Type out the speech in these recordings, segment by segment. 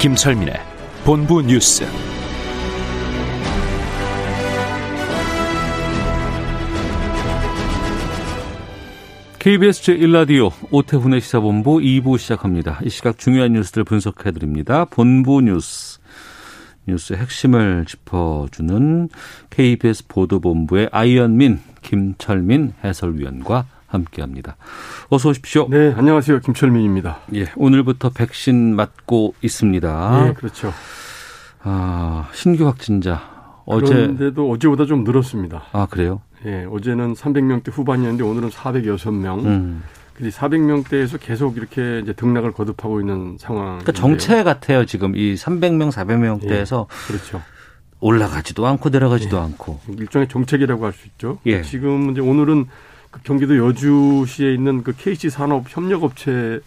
김철민의 본부 뉴스. KBS 제1라디오 오태훈의 시사본부 2부 시작합니다. 이 시각 중요한 뉴스들 분석해드립니다. 본부 뉴스. 뉴스의 핵심을 짚어주는 KBS 보도본부의 아이언민, 김철민 해설위원과 함께합니다. 어서 오십시오. 네, 안녕하세요. 김철민입니다. 예, 오늘부터 백신 맞고 있습니다. 네, 그렇죠. 아, 신규 확진자 어제 그런데도 어제보다 좀 늘었습니다. 아 그래요? 예, 어제는 300명대 후반이었는데 오늘은 406명. 음. 근데 400명대에서 계속 이렇게 이제 등락을 거듭하고 있는 상황. 그러니까 정체 같아요. 지금 이 300명, 400명대에서 그렇죠. 올라가지도 않고 내려가지도 않고. 일종의 정책이라고 할 수 있죠. 예. 지금 이제 오늘은 그 경기도 여주시에 있는 그 KC 산업 협력업체에서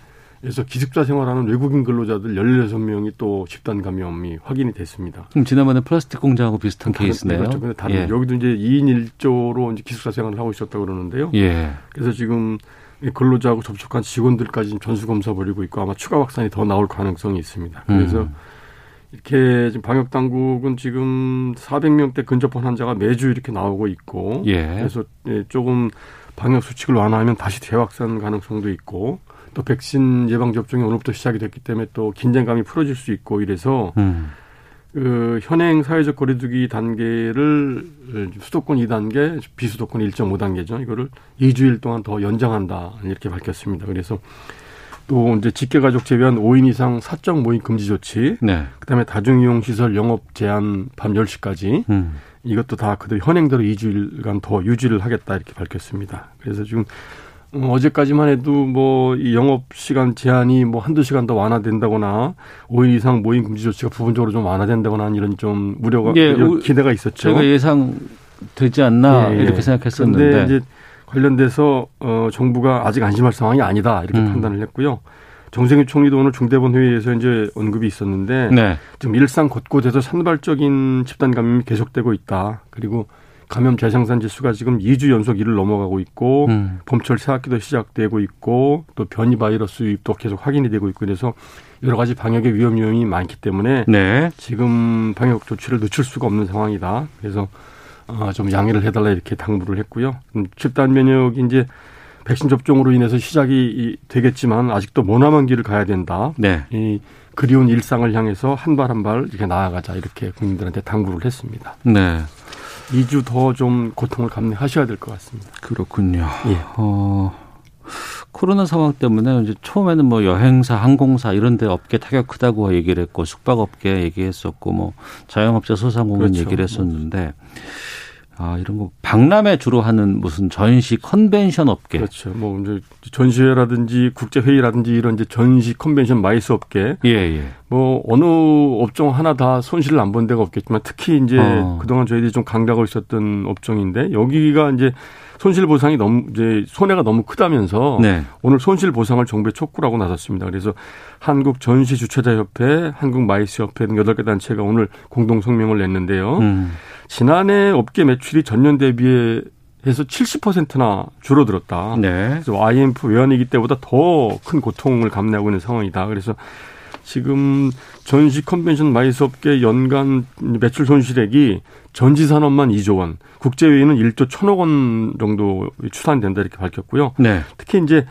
기숙사 생활하는 외국인 근로자들 16명이 또 집단 감염이 확인이 됐습니다. 그럼 지난번에 플라스틱 공장하고 비슷한 케이스네요. 그렇죠. 근데 다른 예. 여기도 이제 2인 1조로 이제 기숙사 생활을 하고 있었다고 그러는데요. 예. 그래서 지금 이 근로자하고 접촉한 직원들까지 전수 검사 벌이고 있고 아마 추가 확산이 더 나올 가능성이 있습니다. 그래서 음. 이렇게 지금 방역 당국은 지금 400명대 근접한 환자가 매주 이렇게 나오고 있고 예. 그래서 예, 조금 방역 수칙을 완화하면 다시 재확산 가능성도 있고 또 백신 예방 접종이 오늘부터 시작이 됐기 때문에 또 긴장감이 풀어질 수 있고 이래서 음. 그 현행 사회적 거리두기 단계를 수도권 2단계, 비수도권 1.5단계죠. 이거를 2주일 동안 더 연장한다 이렇게 밝혔습니다. 그래서 또 이제 직계가족 제외한 5인 이상 사적 모임 금지 조치, 네. 그다음에 다중이용 시설 영업 제한 밤 10시까지 음. 이것도 다 그대로 현행대로 2주일간 더 유지를 하겠다 이렇게 밝혔습니다. 그래서 지금 어, 어제까지만 해도 뭐 이 영업 시간 제한이 뭐 한두 시간 더 완화된다거나 5인 이상 모임 금지 조치가 부분적으로 좀 완화된다거나 이런 좀 우려가 예, 기대가 있었죠. 제가 예상 되지 않나 예, 예. 이렇게 생각했었는데. 이제 관련돼서 어 정부가 아직 안심할 상황이 아니다 이렇게 음. 판단을 했고요. 정세균 총리도 오늘 중대본 회의에서 이제 언급이 있었는데 네. 지금 일상 곳곳에서 산발적인 집단 감염이 계속되고 있다. 그리고 감염 재생산 지수가 지금 2주 연속 1을 넘어가고 있고 음. 봄철 새학기도 시작되고 있고 또 변이 바이러스 유입도 계속 확인이 되고 있고 그래서 여러 가지 방역의 위험 요인이 많기 때문에 네. 지금 방역 조치를 늦출 수가 없는 상황이다. 그래서 어, 좀 양해를 해달라 이렇게 당부를 했고요. 음, 집단 면역이 이제 백신 접종으로 인해서 시작이 이- 되겠지만 아직도 머나먼 길을 가야 된다. 네. 이 그리운 일상을 향해서 한 발 한 발 이렇게 나아가자 이렇게 국민들한테 당부를 했습니다. 네. 2주 더 좀 고통을 감내하셔야 될 것 같습니다. 그렇군요. 예. 어, 코로나 상황 때문에 이제 처음에는 뭐 여행사, 항공사 이런 데 업계 타격 크다고 얘기를 했고 숙박업계 얘기했었고 뭐 자영업자 소상공인 그렇죠. 얘기를 했었는데 아, 이런 거 박람회 주로 하는 무슨 전시 컨벤션 업계. 그렇죠. 뭐 이제 전시회라든지 국제 회의라든지 이런 이제 전시 컨벤션 MICE 업계 예, 예. 뭐 어느 업종 하나 다 손실을 안 본 데가 없겠지만 특히 이제 어. 그동안 저희들이 좀 강조하고 있었던 업종인데 여기가 이제 손실 보상이 너무 이제 손해가 너무 크다면서 네. 오늘 손실 보상을 정부에 촉구하고 나섰습니다. 그래서 한국 전시 주최자 협회, 한국 마이스 협회 등 여덟 개 단체가 오늘 공동 성명을 냈는데요. 음. 지난해 업계 매출이 전년 대비해 해서 70%나 줄어들었다. 네. 그래서 IMF 외환위기 때보다 더 큰 고통을 감내하고 있는 상황이다. 그래서 지금 전시 컨벤션 MICE 업계 연간 매출 손실액이 전지 산업만 2조 원, 국제회의는 1조 1천억 원 정도 추산된다 이렇게 밝혔고요. 네. 특히 이제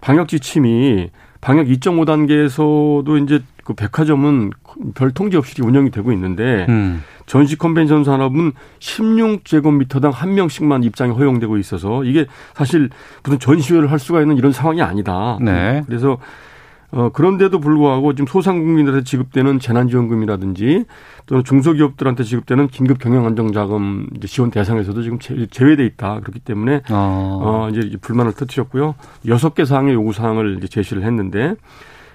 방역 지침이 방역 2.5단계에서도 이제 그 백화점은 별 통제 없이 운영이 되고 있는데 음. 전시 컨벤션 산업은 16제곱미터당 한 명씩만 입장이 허용되고 있어서 이게 사실 무슨 전시회를 할 수가 있는 이런 상황이 아니다. 네. 그래서 어, 그런데도 불구하고 지금 소상공인들한테 지급되는 재난지원금이라든지 또는 중소기업들한테 지급되는 긴급 경영안정자금 지원 대상에서도 지금 제외돼 있다. 그렇기 때문에 어, 어 이제 불만을 터뜨렸고요. 여섯 개 사항의 요구 사항을 이제 제시를 했는데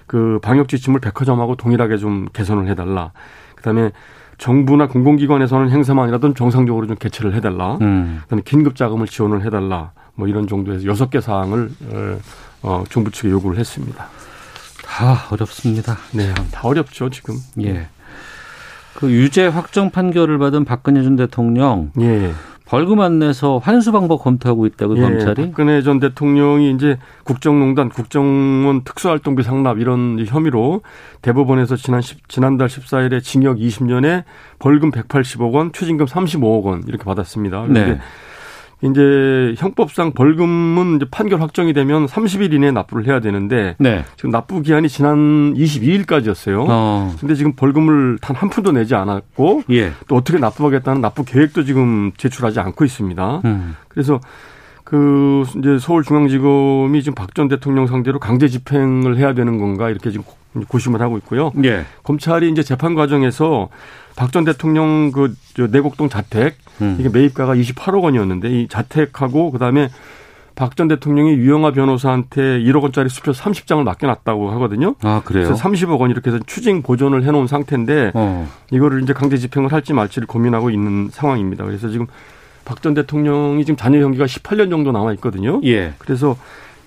그 방역 지침을 백화점하고 동일하게 좀 개선을 해달라. 그다음에 정부나 공공기관에서는 행사만 아니라도 정상적으로 좀 개최를 해달라. 음. 그다음에 긴급 자금을 지원을 해달라. 뭐 이런 정도에서 여섯 개 사항을 어, 정부 측에 요구를 했습니다. 다 어렵습니다. 네, 다 어렵죠 지금. 예. 그 유죄 확정 판결을 받은 박근혜 전 대통령. 예. 벌금 안 내서 환수 방법 검토하고 있다고 예, 검찰이. 박근혜 전 대통령이 이제 국정농단, 국정원 특수활동비 상납 이런 혐의로 대법원에서 지난 10, 지난달 14일에 징역 20년에 벌금 180억 원, 최징금 35억 원 이렇게 받았습니다. 네. 이제 형법상 벌금은 이제 판결 확정이 되면 30일 이내에 납부를 해야 되는데 네. 지금 납부 기한이 지난 22일까지였어요. 어. 근데 지금 벌금을 단 한 푼도 내지 않았고 예. 또 어떻게 납부하겠다는 납부 계획도 지금 제출하지 않고 있습니다. 음. 그래서 그 이제 서울중앙지검이 지금 박 전 대통령 상대로 강제 집행을 해야 되는 건가 이렇게 지금 고심을 하고 있고요. 예. 검찰이 이제 재판 과정에서 박 전 대통령 그 내곡동 자택 음. 이게 매입가가 28억 원이었는데 이 자택하고 그다음에 박 전 대통령이 유영아 변호사한테 1억 원짜리 수표 30장을 맡겨놨다고 하거든요. 아 그래요? 그래서 30억 원 이렇게 해서 추징 보존을 해놓은 상태인데 어. 이거를 이제 강제 집행을 할지 말지를 고민하고 있는 상황입니다. 그래서 지금 박 전 대통령이 지금 자녀 형기가 18년 정도 남아 있거든요. 예. 그래서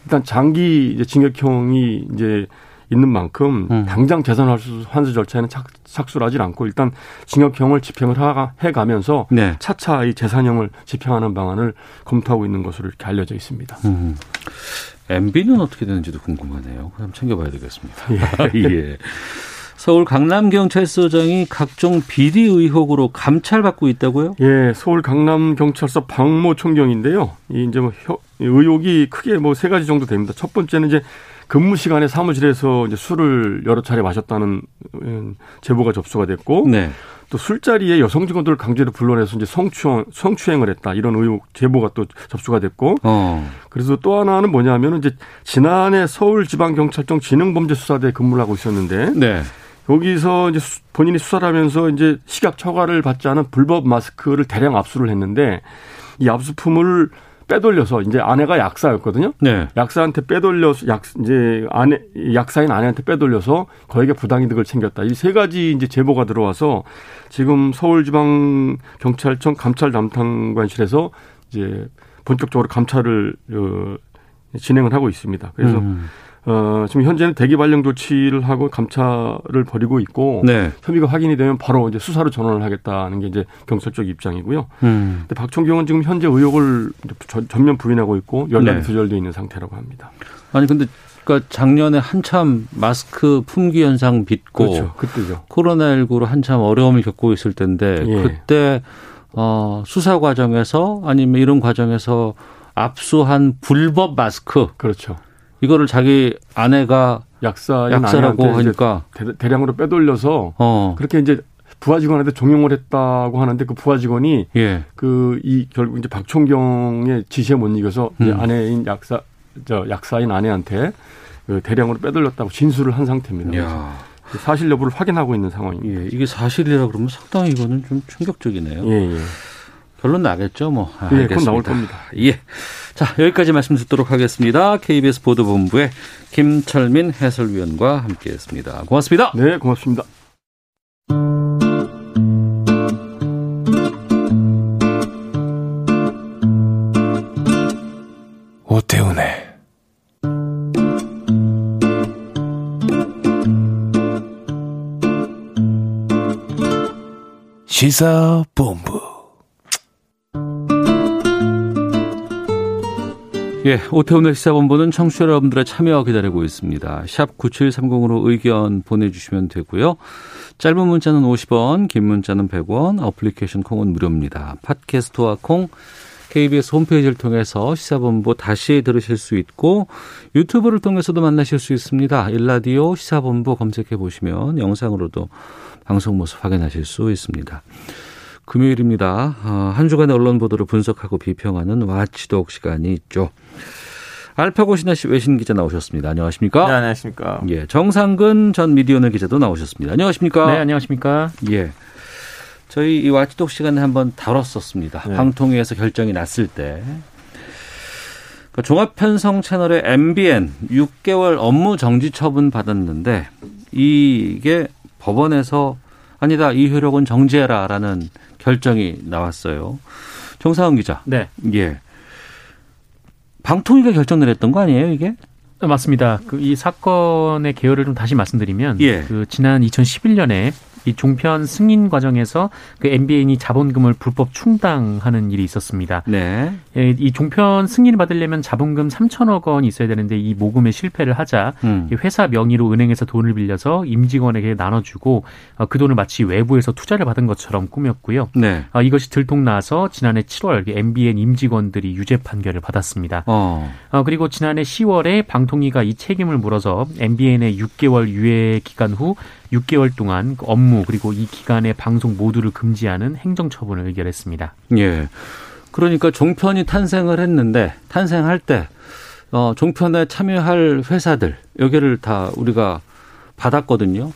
일단 장기 이제 징역형이 이제 있는 만큼 음. 당장 재산 환수, 환수 절차에는 착, 착수를 하질 않고 일단 징역형을 집행을 해가면서 네. 차차 이 재산형을 집행하는 방안을 검토하고 있는 것으로 이렇게 알려져 있습니다. 음. MB는 어떻게 되는지도 궁금하네요. 그럼 챙겨봐야 되겠습니다. 예. 예. 서울 강남경찰서장이 각종 비리 의혹으로 감찰받고 있다고요? 예, 서울 강남경찰서 박모 총경인데요. 이 이제 뭐 의혹이 크게 뭐 세 가지 정도 됩니다. 첫 번째는 이제 근무 시간에 사무실에서 이제 술을 여러 차례 마셨다는 음, 제보가 접수가 됐고 네. 또 술자리에 여성 직원들을 강제로 불러내서 이제 성추행, 성추행을 했다 이런 의혹 제보가 또 접수가 됐고 어. 그래서 또 하나는 뭐냐면 이제 지난해 서울지방경찰청 지능범죄수사대에 근무를 하고 있었는데 네. 여기서 이제 본인이 수사를 하면서 이제 식약 처가를 받지 않은 불법 마스크를 대량 압수를 했는데 이 압수품을 빼돌려서 이제 아내가 약사였거든요. 네. 약사한테 빼돌려서 약 이제 아내 약사인 아내한테 빼돌려서 거액의 부당이득을 챙겼다. 이 세 가지 이제 제보가 들어와서 지금 서울지방 경찰청 감찰 담당관실에서 이제 본격적으로 감찰을 어, 진행을 하고 있습니다. 그래서 음. 어, 지금 현재는 대기 발령 조치를 하고 감찰을 벌이고 있고 네. 혐의가 확인이 되면 바로 이제 수사로 전환을 하겠다는 게 이제 경찰 쪽 입장이고요. 음. 근데 박총경은 지금 현재 의혹을 전면 부인하고 있고 연락이 네. 두절돼 있는 상태라고 합니다. 아니 근데 그러니까 작년에 한참 마스크 품귀 현상 빚고 그렇죠. 그때죠. 코로나19로 한참 어려움을 겪고 있을 텐데 예. 그때 어, 수사 과정에서 아니면 이런 과정에서 압수한 불법 마스크 그렇죠. 이거를 자기 아내가 약사 약사라고 하니까 대량으로 빼돌려서 어. 그렇게 이제 부하 직원한테 종용을 했다고 하는데 그 부하 직원이 예. 그이 결국 이제 박총경의 지시에 못 이겨서 음. 아내인 약사 저 약사인 아내한테 그 대량으로 빼돌렸다고 진술을 한 상태입니다. 사실 여부를 확인하고 있는 상황입니다. 예. 이게 사실이라 그러면 상당히 이거는 좀 충격적이네요. 예, 예. 결론 나겠죠, 뭐. 아, 예, 곧 나올 겁니다. 예. 자, 여기까지 말씀 듣도록 하겠습니다. KBS 보도본부의 김철민 해설위원과 함께 했습니다. 고맙습니다. 네, 고맙습니다. 오태훈의 시사본부 예, 오태훈의 시사본부는 청취자 여러분들의 참여 기다리고 있습니다. 샵 9730으로 의견 보내주시면 되고요. 짧은 문자는 50원, 긴 문자는 100원, 어플리케이션 콩은 무료입니다. 팟캐스트와 콩, KBS 홈페이지를 통해서 시사본부 다시 들으실 수 있고 유튜브를 통해서도 만나실 수 있습니다. 일라디오 시사본부 검색해 보시면 영상으로도 방송 모습 확인하실 수 있습니다. 금요일입니다. 아, 한 주간의 언론 보도를 분석하고 비평하는 와치독 시간이 있죠. 알파고 신하 씨 외신 기자 나오셨습니다. 안녕하십니까? 네, 안녕하십니까. 예, 정상근 전 미디어널 기자도 나오셨습니다. 안녕하십니까? 네, 안녕하십니까? 예. 저희 이 와치독 시간에 한번 다뤘었습니다. 네. 방통위에서 결정이 났을 때. 그 종합편성 채널의 MBN 6개월 업무 정지 처분 받았는데 이게 법원에서 아니다 이 효력은 정지해라라는 결정이 나왔어요. 정상훈 기자. 네. 예. 방통위가 결정 내렸던 거 아니에요 이게? 네, 맞습니다. 그 이 사건의 개요를 좀 다시 말씀드리면 예. 그 지난 2011년에 이 종편 승인 과정에서 그 MBN이 자본금을 불법 충당하는 일이 있었습니다. 네. 예, 이 종편 승인을 받으려면 자본금 3천억 원이 있어야 되는데 이 모금에 실패를 하자 음. 이 회사 명의로 은행에서 돈을 빌려서 임직원에게 나눠주고 어, 그 돈을 마치 외부에서 투자를 받은 것처럼 꾸몄고요. 네. 어, 이것이 들통나서 지난해 7월 MBN 임직원들이 유죄 판결을 받았습니다. 어. 어, 그리고 지난해 10월에 방통위가 이 책임을 물어서 MBN의 6개월 유예 기간 후 6개월 동안 그 업무 그리고 이 기간의 방송 모두를 금지하는 행정처분을 의결했습니다. 예. 그러니까 종편이 탄생을 했는데 탄생할 때 어, 종편에 참여할 회사들 여기를 다 우리가 받았거든요.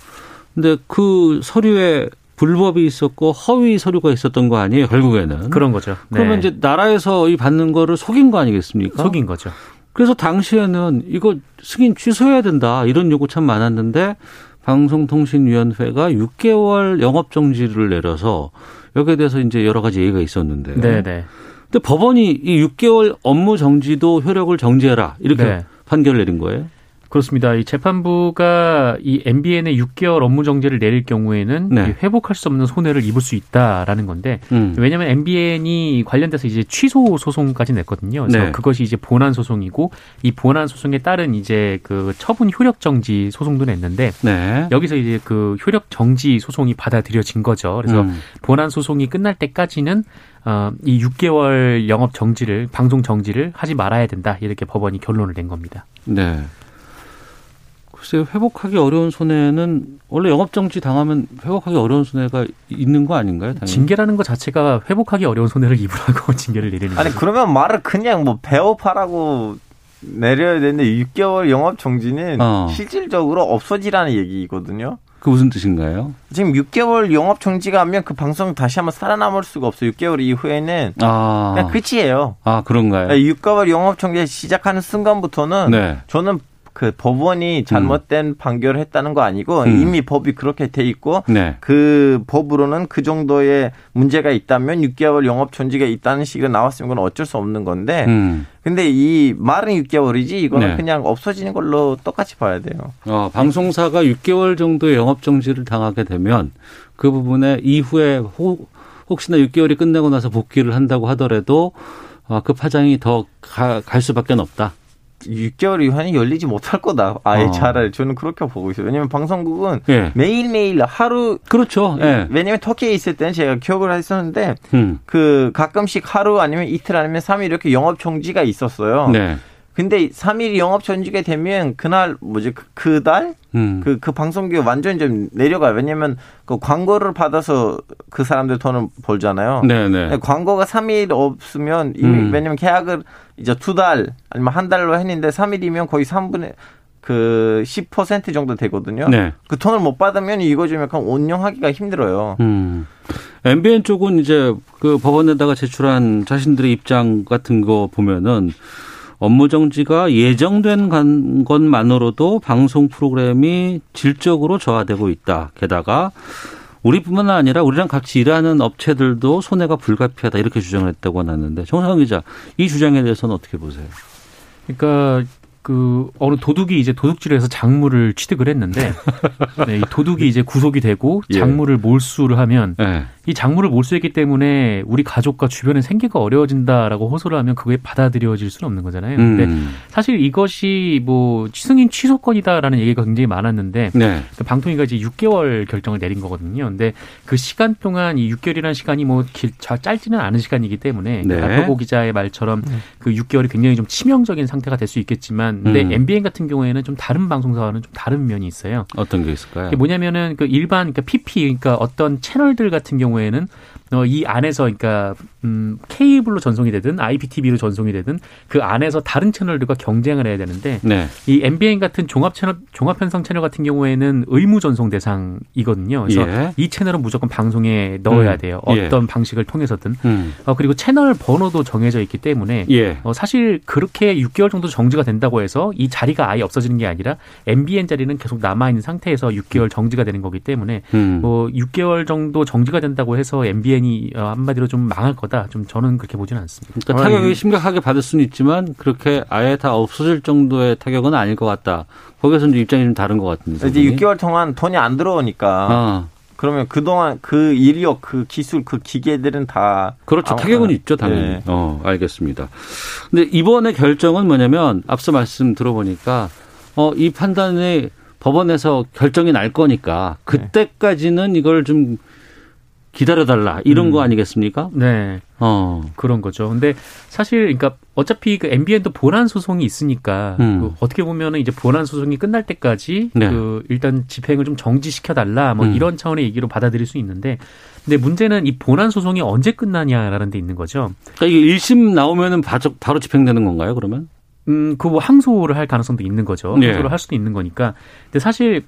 근데 그 서류에 불법이 있었고 허위 서류가 있었던 거 아니에요, 결국에는. 그런 거죠. 네. 그러면 이제 나라에서 이 받는 거를 속인 거 아니겠습니까? 속인 거죠. 그래서 당시에는 이거 승인 취소해야 된다 이런 요구 참 많았는데 방송통신위원회가 6개월 영업 정지를 내려서 여기에 대해서 이제 여러 가지 얘기가 있었는데. 네, 네. 근데 법원이 이 6개월 업무 정지도 효력을 정지해라 이렇게 네. 판결을 내린 거예요. 그렇습니다. 이 재판부가 이 MBN의 6개월 업무 정지를 내릴 경우에는 네. 이 회복할 수 없는 손해를 입을 수 있다라는 건데 음. 왜냐하면 MBN이 관련돼서 이제 취소 소송까지 냈거든요. 그래서 네. 그것이 이제 본안 소송이고 이 본안 소송에 따른 이제 그 처분 효력 정지 소송도 냈는데 네. 여기서 이제 그 효력 정지 소송이 받아들여진 거죠. 그래서 음. 본안 소송이 끝날 때까지는 어, 이 6개월 영업 정지를 방송 정지를 하지 말아야 된다 이렇게 법원이 결론을 낸 겁니다. 네. 글쎄 회복하기 어려운 손해는 원래 영업 정지 당하면 회복하기 어려운 손해가 있는 거 아닌가요? 당연히. 징계라는 것 자체가 회복하기 어려운 손해를 입으라고 징계를 내리는 아니 거죠. 그러면 말을 그냥 뭐 배업하라고 내려야 되는데 6개월 영업 정지는 어. 실질적으로 없어지라는 얘기거든요. 그 무슨 뜻인가요? 지금 6개월 영업 정지가 하면 그 방송 다시 한번 살아남을 수가 없어요. 6개월 이후에는 아, 그냥 끝이에요. 아 그런가요? 6개월 영업 정지 시작하는 순간부터는 네. 저는 그 법원이 잘못된 판결을 했다는 거 아니고 음. 이미 법이 그렇게 돼 있고 네. 그 법으로는 그 정도의 문제가 있다면 6개월 영업 정지가 있다는 식으로 나왔으면 그건 어쩔 수 없는 건데 음. 근데 이 말은 6개월이지 이거는 네. 그냥 없어지는 걸로 똑같이 봐야 돼요. 어, 방송사가 6개월 정도의 영업 정지를 당하게 되면 그 부분에 이후에 혹, 혹시나 6개월이 끝나고 나서 복귀를 한다고 하더라도 어, 그 파장이 더 갈 수밖에 없다. 6개월 이후에는 열리지 못할 거다. 아예 어. 차라리 저는 그렇게 보고 있어요. 왜냐면 방송국은 예. 매일매일 하루 그렇죠. 예. 왜냐면 터키에 있을 때는 제가 기억을 했었는데 음. 그 가끔씩 하루 아니면 이틀 아니면 3일 이렇게 영업 정지가 있었어요. 네. 근데 3일 영업 정지가 되면 그날 뭐지 그- 그달 음. 그, 그 방송국이 완전히 좀 내려가요. 왜냐면 그 광고를 받아서 그 사람들 돈을 벌잖아요. 네, 네. 광고가 3일 없으면 이미 음. 왜냐면 계약을 이제 두 달 아니면 한 달로 했는데 3일이면 거의 3분의 그10% 정도 되거든요. 네. 그 돈을 못 받으면 이거 좀 약간 운영하기가 힘들어요. 음. MBN 쪽은 이제 그 법원에다가 제출한 자신들의 입장 같은 거 보면은 업무 정지가 예정된 간- 것만으로도 방송 프로그램이 질적으로 저하되고 있다. 게다가 우리뿐만 아니라 우리랑 같이 일하는 업체들도 손해가 불가피하다 이렇게 주장을 했다고 하는데 정상 기자 이 주장에 대해서는 어떻게 보세요? 그러니까 그 어느 도둑이 이제 도둑질해서 작물을 취득을 했는데 네, 이 도둑이 이제 구속이 되고 예. 작물을 몰수를 하면 네. 이 작물을 몰수했기 때문에 우리 가족과 주변의 생계가 어려워진다라고 호소를 하면 그게 받아들여질 수는 없는 거잖아요. 근데 음. 사실 이것이 뭐 승인 취소권이다라는 얘기가 굉장히 많았는데 네. 그 방통위가 이제 6개월 결정을 내린 거거든요. 근데 그 시간 동안 이 6개월이라는 시간이 뭐 길, 자- 짧지는 않은 시간이기 때문에 네. 알파고 기자의 말처럼 그 6개월이 굉장히 좀 치명적인 상태가 될 수 있겠지만 근데 음. MBN 같은 경우에는 좀 다른 방송사와는 좀 다른 면이 있어요. 어떤 게 있을까요? 뭐냐면은 그 일반 그러니까 PP 그러니까 어떤 채널들 같은 경우에는 어, 이 안에서 그러니까 음, 케이블로 전송이 되든 IPTV로 전송이 되든 그 안에서 다른 채널들과 경쟁을 해야 되는데 네. 이 MBN 같은 종합 채널 종합 편성 채널 같은 경우에는 의무 전송 대상이거든요. 그래서 예. 이 채널은 무조건 방송에 넣어야 음. 돼요. 예. 어떤 방식을 통해서든. 음. 어, 그리고 채널 번호도 정해져 있기 때문에 예. 어, 사실 그렇게 6개월 정도 정지가 된다고 해서 이 자리가 아예 없어지는 게 아니라 MBN 자리는 계속 남아 있는 상태에서 6개월 정지가 되는 거기 때문에 음. 뭐 6개월 정도 정지가 된다고 해서 MBN 이 어, 한마디로 좀 망할 거다. 좀 저는 그렇게 보지는 않습니다. 그러니까 타격이 심각하게 받을 수는 있지만 그렇게 아예 다 없어질 정도의 타격은 아닐 것 같다. 거기서 이제 입장이 좀 다른 것 같은데. 이제 6개월 동안 돈이 안 들어오니까 아, 그러면 그동안 그 인력, 그 기술, 그 기계들은 다 그렇죠. 아, 타격은 아, 있죠, 당연히. 네. 어, 알겠습니다. 근데 이번에 결정은 뭐냐면 앞서 말씀 들어보니까 어, 이 판단이 법원에서 결정이 날 거니까 그때까지는 이걸 좀 기다려달라 이런 음. 거 아니겠습니까? 네. 어, 그런 거죠. 근데 사실 그러니까 어차피 그 MBN도 본안 소송이 있으니까 음. 그 어떻게 보면은 이제 본안 소송이 끝날 때까지 네. 그 일단 집행을 좀 정지시켜 달라 뭐 음. 이런 차원의 얘기로 받아들일 수 있는데 근데 문제는 이 본안 소송이 언제 끝나냐라는 데 있는 거죠. 그러니까 이게 1심 나오면은 바로, 바로 집행되는 건가요, 그러면? 음, 그 뭐 항소를 할 가능성도 있는 거죠. 네. 항소를 할 수도 있는 거니까. 근데 사실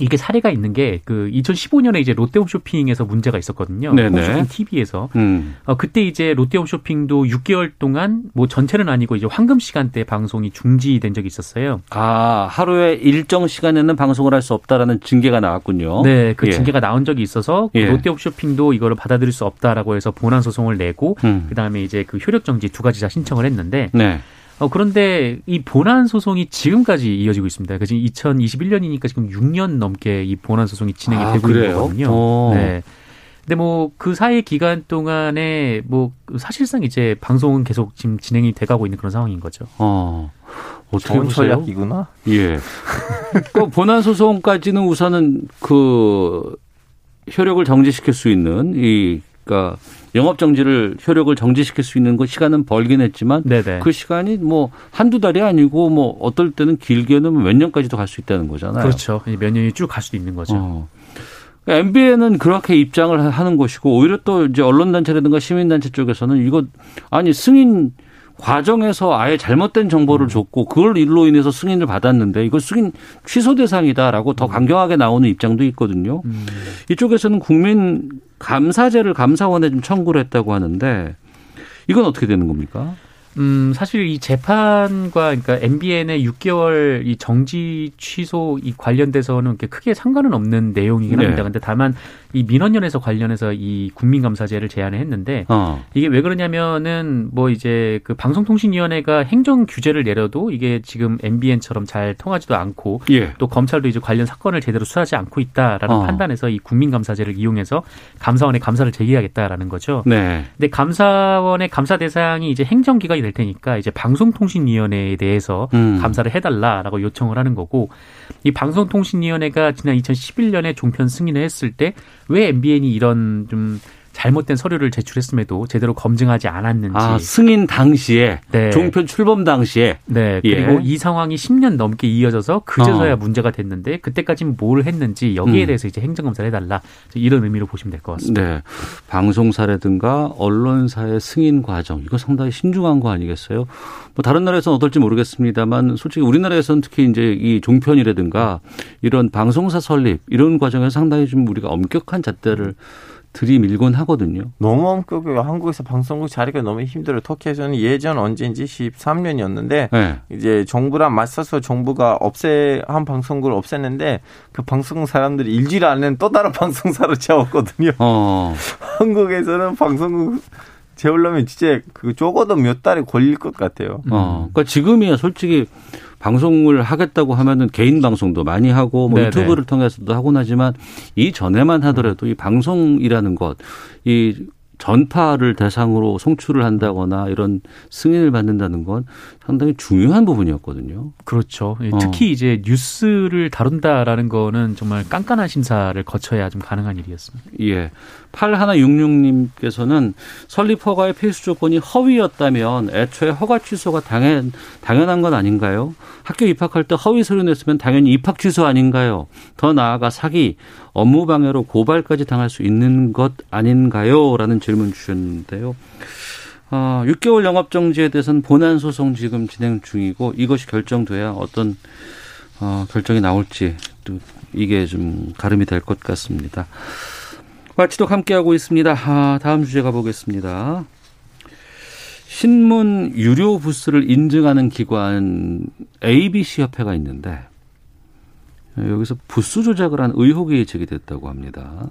이게 사례가 있는 게 그 2015년에 이제 롯데홈쇼핑에서 문제가 있었거든요. 네네. 홈쇼핑 TV에서. 음. 어, 그때 이제 롯데홈쇼핑도 6개월 동안 뭐 전체는 아니고 이제 황금 시간대 방송이 중지된 적이 있었어요. 아, 하루에 일정 시간에는 방송을 할 수 없다라는 징계가 나왔군요. 네, 그 예. 징계가 나온 적이 있어서 그 예. 롯데홈쇼핑도 이거를 받아들일 수 없다라고 해서 본안 소송을 내고 음. 그다음에 이제 그 효력 정지 두 가지 다 신청을 했는데 네. 어, 그런데 이 본안 소송이 지금까지 이어지고 있습니다. 그 지금 2021년이니까 지금 6년 넘게 이 본안 소송이 진행이 아, 되고 그래요? 있는 거거든요. 어. 네. 근데 뭐 그 사이 기간 동안에 뭐 사실상 이제 방송은 계속 지금 진행이 돼가고 있는 그런 상황인 거죠. 어. 어떻게 좋은? 전략이구나. 예. 그 본안 소송까지는 우선은 그 효력을 정지시킬 수 있는 이 그러니까 영업 정지를 효력을 정지시킬 수 있는 그 시간은 벌긴 했지만 네네. 그 시간이 뭐 한두 달이 아니고 뭐 어떨 때는 길게는 몇 년까지도 갈 수 있다는 거잖아요. 그렇죠. 몇 년이 쭉 갈 수도 있는 거죠. 어. MBN은 그렇게 입장을 하는 것이고 오히려 또 이제 언론단체라든가 시민단체 쪽에서는 이거 아니 승인 과정에서 아예 잘못된 음. 정보를 줬고 그걸 일로 인해서 승인을 받았는데 이거 승인 취소 대상이다라고 음. 더 강경하게 나오는 입장도 있거든요. 이쪽에서는 국민 감사제를 감사원에 좀 청구를 했다고 하는데 이건 어떻게 되는 겁니까? 음, 사실 이 재판과 그러니까 MBN의 6개월 이 정지 취소 이 관련돼서는 이렇게 크게 상관은 없는 내용이긴 네. 합니다. 근데 다만 이 민원연에서 관련해서 이 국민감사제를 제안을 했는데 어. 이게 왜 그러냐면은 뭐 이제 그 방송통신위원회가 행정 규제를 내려도 이게 지금 MBN처럼 잘 통하지도 않고 예. 또 검찰도 이제 관련 사건을 제대로 수사하지 않고 있다라는 어. 판단에서 이 국민감사제를 이용해서 감사원에 감사를 제기하겠다라는 거죠. 네. 근데 감사원의 감사 대상이 이제 행정기관이 될 테니까 이제 방송통신위원회에 대해서 음. 감사를 해달라라고 요청을 하는 거고 이 방송통신위원회가 지난 2011년에 종편 승인을 했을 때 왜 MBN이 이런 좀 잘못된 서류를 제출했음에도 제대로 검증하지 않았는지 아 승인 당시에 네. 종편 출범 당시에 네. 예. 그리고 이 상황이 10년 넘게 이어져서 그제서야 어. 문제가 됐는데 그때까지는 뭘 했는지 여기에 음. 대해서 이제 행정검사를 해달라 이런 의미로 보시면 될 것 같습니다. 네. 방송사라든가 언론사의 승인 과정, 이거 상당히 신중한 거 아니겠어요? 뭐 다른 나라에서는 어떨지 모르겠습니다만 솔직히 우리나라에서는 특히 이제 이 종편이라든가 이런 방송사 설립 이런 과정에서 상당히 좀 우리가 엄격한 잣대를 들이밀곤 하거든요. 너무 엄격해요. 한국에서 방송국 자리가 너무 힘들어요. 터키에서는 예전 언제인지 13년이었는데 네. 이제 정부랑 맞서서 정부가 없애 한 방송국을 없앴는데 그 방송 사람들이 일주일 안에는 또 다른 방송사로 채웠거든요. 어. 한국에서는 방송국 재우려면 진짜 그 적어도 몇 달이 걸릴 것 같아요. 어. 그러니까 지금이야 솔직히 방송을 하겠다고 하면은 개인 방송도 많이 하고 뭐 네네. 유튜브를 통해서도 하곤 하지만 이 전에만 하더라도 이 방송이라는 것, 이 전파를 대상으로 송출을 한다거나 이런 승인을 받는다는 건 상당히 중요한 부분이었거든요. 그렇죠. 예, 어. 특히 이제 뉴스를 다룬다라는 거는 정말 깐깐한 심사를 거쳐야 좀 가능한 일이었습니다. 예. 8166님께서는 설립 허가의 필수 조건이 허위였다면 애초에 허가 취소가 당연, 당연한 건 아닌가요? 학교 입학할 때 허위 서류 냈으면 당연히 입학 취소 아닌가요? 더 나아가 사기, 업무 방해로 고발까지 당할 수 있는 것 아닌가요? 라는 질문 주셨는데요. 어, 6개월 영업 정지에 대해서는 본안 소송 지금 진행 중이고 이것이 결정돼야 어떤 어, 결정이 나올지 또 이게 좀 가름이 될 것 같습니다. 와치독 함께하고 있습니다. 아, 다음 주제 가보겠습니다. 신문 유료 부스를 인증하는 기관 ABC 협회가 있는데 여기서 부스 조작을 한 의혹이 제기됐다고 합니다.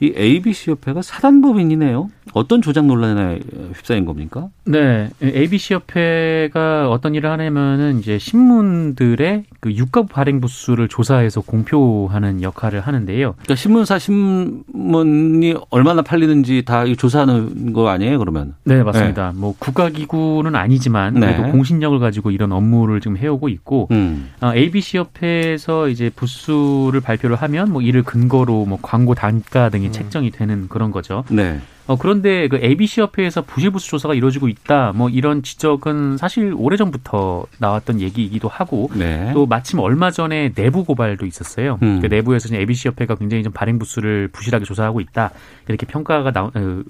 이 ABC 협회가 사단법인이네요. 어떤 조작 논란에 휩싸인 겁니까? 네, ABC 협회가 어떤 일을 하냐면은 이제 신문들의 그 유가 발행 부수를 조사해서 공표하는 역할을 하는데요. 그러니까 신문사 신문이 얼마나 팔리는지 다 조사하는 거 아니에요? 그러면? 네, 맞습니다. 뭐 국가기구는 아니지만 그래도 네. 공신력을 가지고 이런 업무를 지금 해오고 있고 음. 아, ABC 협회에서 이제 부수를 발표를 하면 뭐 이를 근거로 뭐 광고 단가 등이 책정이 되는 그런 거죠. 네. 어, 그런데 그 ABC 협회에서 부실부수 조사가 이루어지고 있다. 뭐 이런 지적은 사실 오래전부터 나왔던 얘기이기도 하고 네. 또 마침 얼마 전에 내부 고발도 있었어요. 음. 그 내부에서 이제 ABC 협회가 굉장히 좀 발행 부수를 부실하게 조사하고 있다. 이렇게 평가가 나온 어,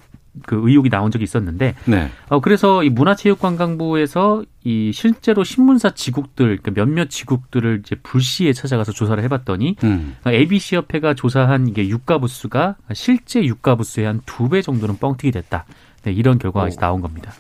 그 의혹이 나온 적이 있었는데 네. 어, 그래서 이 문화체육관광부에서 이 실제로 신문사 지국들, 그러니까 몇몇 지국들을 이제 불시에 찾아가서 조사를 해봤더니 음. ABC 협회가 조사한 이게 유가 부수가 실제 유가 부수의 한 두 배 정도는 뻥튀기 됐다. 네, 이런 결과가 이제 나온 겁니다.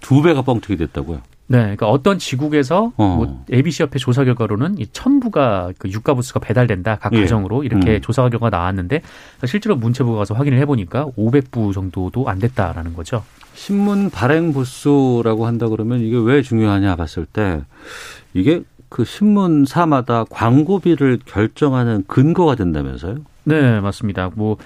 두 배가 뻥튀기 됐다고요? 네, 그러니까 어떤 지국에서 어. 뭐 ABC 협회 조사 결과로는 이 천부가 그 유가 부수가 배달된다 각 예. 가정으로 이렇게 음. 조사 결과가 나왔는데 실제로 문체부가 가서 확인을 해보니까 500부 정도도 안 됐다라는 거죠. 신문 발행 부수라고 한다 그러면 이게 왜 중요하냐 봤을 때 이게 그 신문사마다 광고비를 결정하는 근거가 된다면서요? 네, 맞습니다. 뭐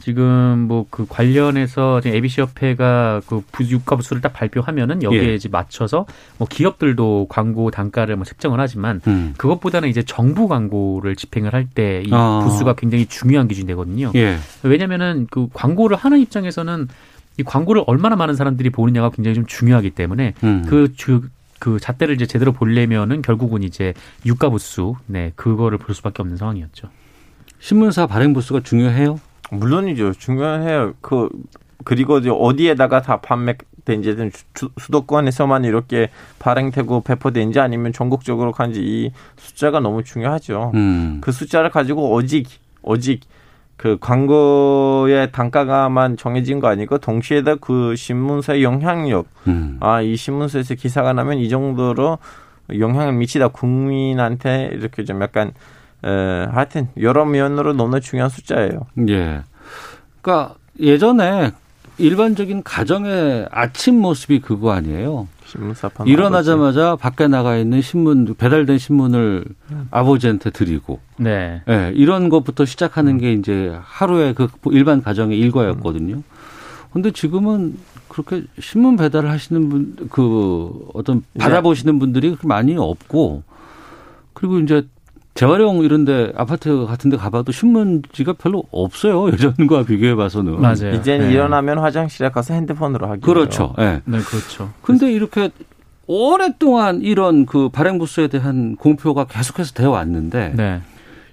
지금 뭐 그 관련해서 지금 ABC 협회가 그 부- 유가 부수를 딱 발표하면은 여기에 예. 이제 맞춰서 뭐 기업들도 광고 단가를 뭐 책정을 하지만 음. 그것보다는 이제 정부 광고를 집행을 할 때이 아. 부수가 굉장히 중요한 기준이 되거든요. 예. 왜냐면은 그 광고를 하는 입장에서는 이 광고를 얼마나 많은 사람들이 보느냐가 굉장히 좀 중요하기 때문에 음. 그 주, 그 잣대를 이제 제대로 보려면은 결국은 이제 유가 부수, 네, 그거를 볼 수밖에 없는 상황이었죠. 신문사 발행 부수가 중요해요? 물론이죠. 중요해요. 그 그리고 이제 어디에다가 다 판매된지든 주- 수도권에서만 이렇게 발행되고 배포된지 아니면 전국적으로 간지 이 숫자가 너무 중요하죠. 음. 그 숫자를 가지고 오직 오직 그 광고의 단가가만 정해진 거 아니고 동시에다 그 신문사의 영향력 음. 아이 신문사에서 기사가 나면 이 정도로 영향을 미치다 국민한테 이렇게 좀 약간 에, 하여튼 여러 면으로 너무 중요한 숫자예요. 예. 그러니까 예전에 일반적인 가정의 아침 모습이 그거 아니에요. 신문사 판 일어나자마자 밖에 나가 있는 신문 배달된 신문을 아버지한테 드리고 네. 예, 이런 것부터 시작하는 게 이제 하루의 그 일반 가정의 일과였거든요. 근데 지금은 그렇게 신문 배달을 하시는 분, 그 어떤 받아보시는 분들이 그렇게 많이 없고 그리고 이제 재활용 이런데 아파트 같은데 가봐도 신문지가 별로 없어요 예전과 비교해 봐서는. 맞아요. 이제는 네. 일어나면 화장실에 가서 핸드폰으로 하기 그렇죠. 예. 네, 그렇죠. 근데 이렇게 오랫동안 이런 그 발행 부수에 대한 공표가 계속해서 되어 왔는데 네.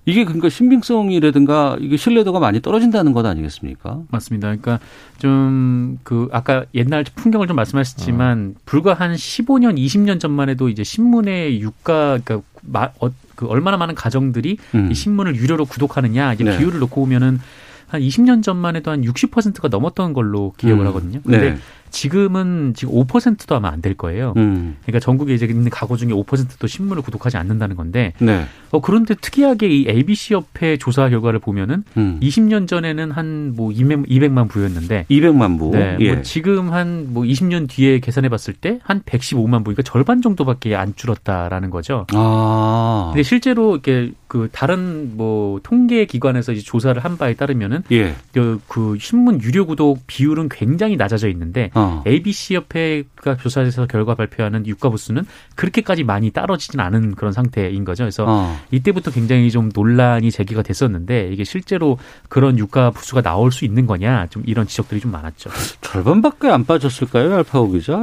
이게 그러니까 신빙성이라든가 이게 신뢰도가 많이 떨어진다는 것 아니겠습니까? 맞습니다. 그러니까 좀 그 아까 옛날 풍경을 좀 말씀하셨지만 불과 한 15년, 20년 전만 해도 이제 신문의 유가 그러니까 마, 어, 그 얼마나 많은 가정들이 음. 이 신문을 유료로 구독하느냐 이제 네. 비율을 놓고 보면은 한 20년 전만 해도 한 60%가 넘었던 걸로 기억을 음. 하거든요. 근데 네. 지금은 지금 5%도 아마 안 될 거예요. 음. 그러니까 전국에 이제 있는 가구 중에 5%도 신문을 구독하지 않는다는 건데 네. 어, 그런데 특이하게 이 ABC 협회 조사 결과를 보면은 음. 20년 전에는 한뭐 200만 부였는데 200만 부. 네, 예. 뭐 지금 한 뭐 20년 뒤에 계산해 봤을 때 한 115만 부, 그러니까 절반 정도밖에 안 줄었다라는 거죠. 아. 근데 실제로 이렇게 그 다른 뭐 통계 기관에서 이제 조사를 한 바에 따르면은 예. 그, 그 신문 유료 구독 비율은 굉장히 낮아져 있는데 어. ABC 협회가 조사해서 결과 발표하는 유가 부수는 그렇게까지 많이 떨어지진 않은 그런 상태인 거죠. 그래서 어. 이때부터 굉장히 좀 논란이 제기가 됐었는데 이게 실제로 그런 유가 부수가 나올 수 있는 거냐 좀 이런 지적들이 좀 많았죠. 절반밖에 안 빠졌을까요, 알파고 기자?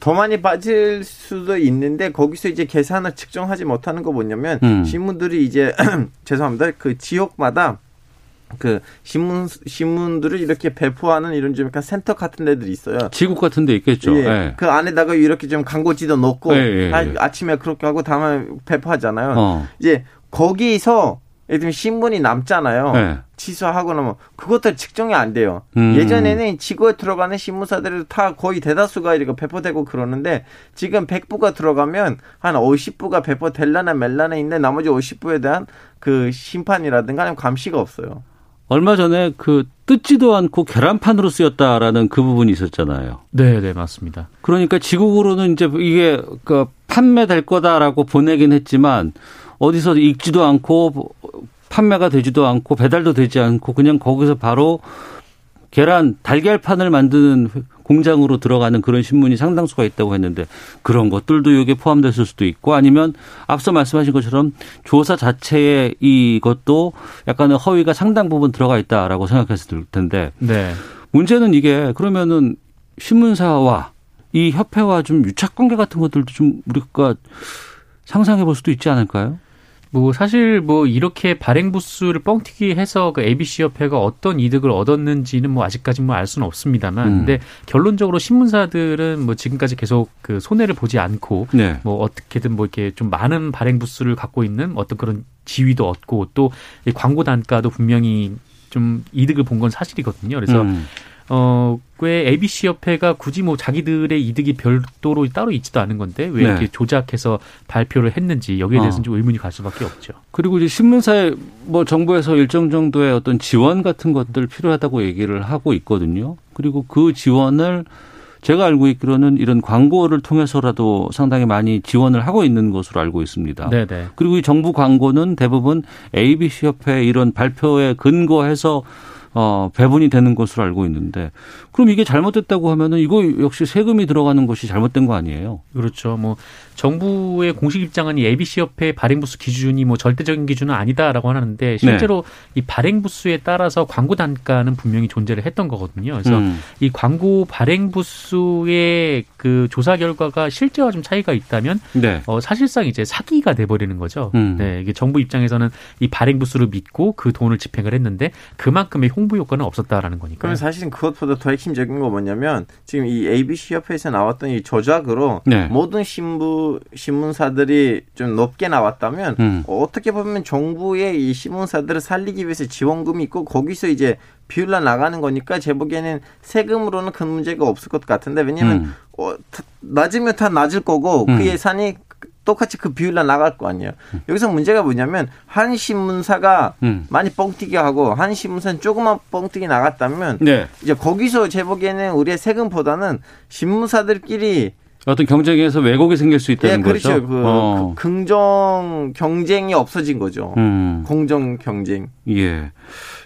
더 많이 빠질 수도 있는데 거기서 이제 계산을 측정하지 못하는 거 뭐냐면 음. 신문들이 이제 죄송합니다 그 지역마다 그 신문 신문들을 이렇게 배포하는 이런 좀 약간 센터 같은 데들이 있어요. 지국 같은 데 있겠죠. 예. 예. 그 안에다가 이렇게 좀 광고지도 넣고 예, 예, 아, 예. 아침에 그렇게 하고 다음에 배포하잖아요. 어. 이제 거기서 예를 들면 신문이 남잖아요. 예. 취소하고 나면 그것도 측정이 안 돼요. 음. 예전에는 지구에 들어가는 신문사들이 다 거의 대다수가 이렇게 배포되고 그러는데 지금 100부가 들어가면 한 50부가 배포될라나 멜라나 있는데 나머지 50부에 대한 그 심판이라든가 아니면 감시가 없어요. 얼마 전에 그 뜯지도 않고 계란판으로 쓰였다라는 그 부분이 있었잖아요. 네, 네 맞습니다. 그러니까 지국으로는 이제 이게 그 판매될 거다라고 보내긴 했지만 어디서 읽지도 않고 판매가 되지도 않고 배달도 되지 않고 그냥 거기서 바로 계란 달걀판을 만드는 공장으로 들어가는 그런 신문이 상당수가 있다고 했는데 그런 것들도 여기에 포함됐을 수도 있고 아니면 앞서 말씀하신 것처럼 조사 자체에 이것도 약간의 허위가 상당 부분 들어가 있다라고 생각했을 텐데 네. 문제는 이게 그러면은 신문사와 이 협회와 좀 유착 관계 같은 것들도 좀 우리가 상상해 볼 수도 있지 않을까요? 뭐 사실 뭐 이렇게 발행 부수를 뻥튀기 해서 그 ABC 협회가 어떤 이득을 얻었는지는 뭐 아직까지 뭐 알 수는 없습니다만 음. 근데 결론적으로 신문사들은 뭐 지금까지 계속 그 손해를 보지 않고 네. 뭐 어떻게든 뭐 이렇게 좀 많은 발행 부수를 갖고 있는 어떤 그런 지위도 얻고 또이 광고 단가도 분명히 좀 이득을 본 건 사실이거든요. 그래서 음. 어, 왜 ABC 협회가 굳이 뭐 자기들의 이득이 별도로 따로 있지도 않은 건데 왜 네. 이렇게 조작해서 발표를 했는지 여기에 대해서는 어. 좀 의문이 갈 수밖에 없죠. 그리고 이제 신문사에 뭐 정부에서 일정 정도의 어떤 지원 같은 것들 필요하다고 얘기를 하고 있거든요. 그리고 그 지원을 제가 알고 있기로는 이런 광고를 통해서라도 상당히 많이 지원을 하고 있는 것으로 알고 있습니다. 네네. 그리고 이 정부 광고는 대부분 ABC 협회 이런 발표에 근거해서 어, 배분이 되는 것으로 알고 있는데 그럼 이게 잘못됐다고 하면은 이거 역시 세금이 들어가는 것이 잘못된 거 아니에요? 그렇죠. 뭐 정부의 공식 입장은 이 ABC 협회 발행 부수 기준이 뭐 절대적인 기준은 아니다라고 하는데 실제로 이 발행 부수에 따라서 광고 단가는 분명히 존재를 했던 거거든요. 그래서 음. 이 광고 발행 부수의 그 조사 결과가 실제와 좀 차이가 있다면 네. 어 사실상 이제 사기가 돼 버리는 거죠. 음. 네, 이게 정부 입장에서는 이 발행 부수를 믿고 그 돈을 집행을 했는데 그만큼의 홍보 효과는 없었다라는 거니까요. 그러면 사실은 그것보다 더 핵심적인 거 뭐냐면 지금 이 ABC 협회에서 나왔던 이 조작으로 네. 모든 신부 신문사들이 좀 높게 나왔다면 음. 어떻게 보면 정부의 이 신문사들을 살리기 위해서 지원금이 있고 거기서 이제 비율로 나가는 거니까 제 보기에는 세금으로는 큰 문제가 없을 것 같은데 왜냐면 음. 어, 다- 낮으면 다 낮을 거고 음. 그 예산이 똑같이 그 비율로 나갈 거 아니에요. 여기서 문제가 뭐냐면 한 신문사가 음. 많이 뻥튀기 하고 한 신문사는 조그만 뻥튀기 나갔다면 네. 이제 거기서 제 보기에는 우리의 세금보다는 신문사들끼리 어떤 경쟁에서 왜곡이 생길 수 예, 있다는 그렇죠. 거죠. 그, 어. 그 긍정 경쟁이 없어진 거죠. 음. 공정 경쟁. 예.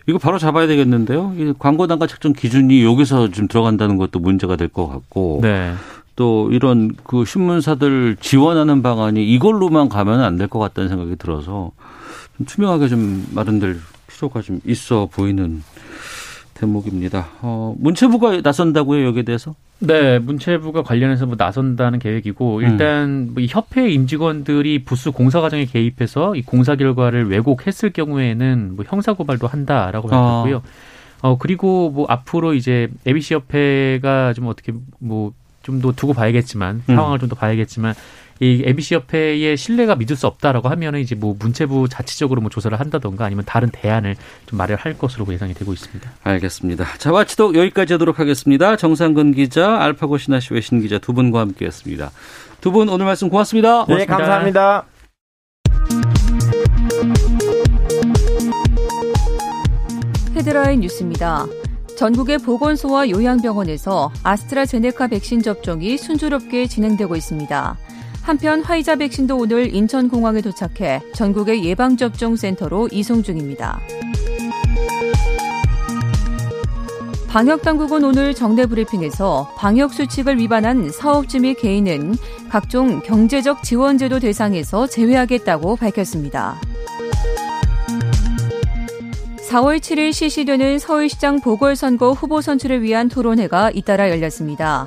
이거 바로 잡아야 되겠는데요. 이 광고 단가 책정 기준이 여기서 좀 들어간다는 것도 문제가 될 것 같고 네. 또 이런 그 신문사들 지원하는 방안이 이걸로만 가면 안 될 것 같다는 생각이 들어서 좀 투명하게 좀 마련될 필요가 좀 있어 보이는 대목입니다. 어, 문체부가 나선다고요 여기에 대해서? 네, 문체부가 관련해서 뭐 나선다는 계획이고 일단 뭐이 협회 임직원들이 부수 공사 과정에 개입해서 이 공사 결과를 왜곡했을 경우에는 뭐 형사 고발도 한다라고 아. 밝혔고요. 어 그리고 뭐 앞으로 이제 ABC 협회가 좀 어떻게 뭐 좀 더 두고 봐야겠지만 음. 상황을 좀더 봐야겠지만 이 MBC 협회의 신뢰가 믿을 수 없다라고 하면은 이제 뭐 문체부 자체적으로 뭐 조사를 한다던가 아니면 다른 대안을 좀 마련할 것으로 예상이 되고 있습니다. 알겠습니다. 자와치도 여기까지 하도록 하겠습니다. 정상근 기자, 알파고 신하시 외신 기자 두 분과 함께했습니다. 두 분 오늘 말씀 고맙습니다. 네, 감사합니다. 헤드라인 뉴스입니다. 전국의 보건소와 요양병원에서 아스트라제네카 백신 접종이 순조롭게 진행되고 있습니다. 한편 화이자 백신도 오늘 인천공항에 도착해 전국의 예방접종센터로 이송 중입니다. 방역당국은 오늘 정례 브리핑에서 방역수칙을 위반한 사업주 및 개인은 각종 경제적 지원제도 대상에서 제외하겠다고 밝혔습니다. 4월 7일 실시되는 서울시장 보궐선거 후보 선출을 위한 토론회가 잇따라 열렸습니다.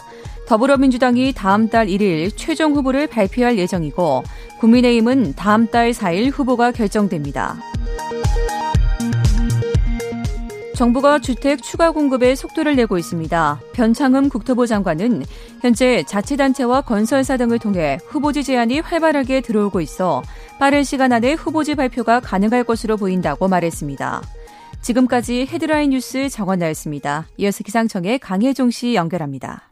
더불어민주당이 다음 달 1일 최종 후보를 발표할 예정이고 국민의힘은 다음 달 4일 후보가 결정됩니다. 정부가 주택 추가 공급에 속도를 내고 있습니다. 변창흠 국토부 장관은 현재 자치단체와 건설사 등을 통해 후보지 제안이 활발하게 들어오고 있어 빠른 시간 안에 후보지 발표가 가능할 것으로 보인다고 말했습니다. 지금까지 헤드라인 뉴스 정원나였습니다. 이어서 기상청의 강혜종 씨 연결합니다.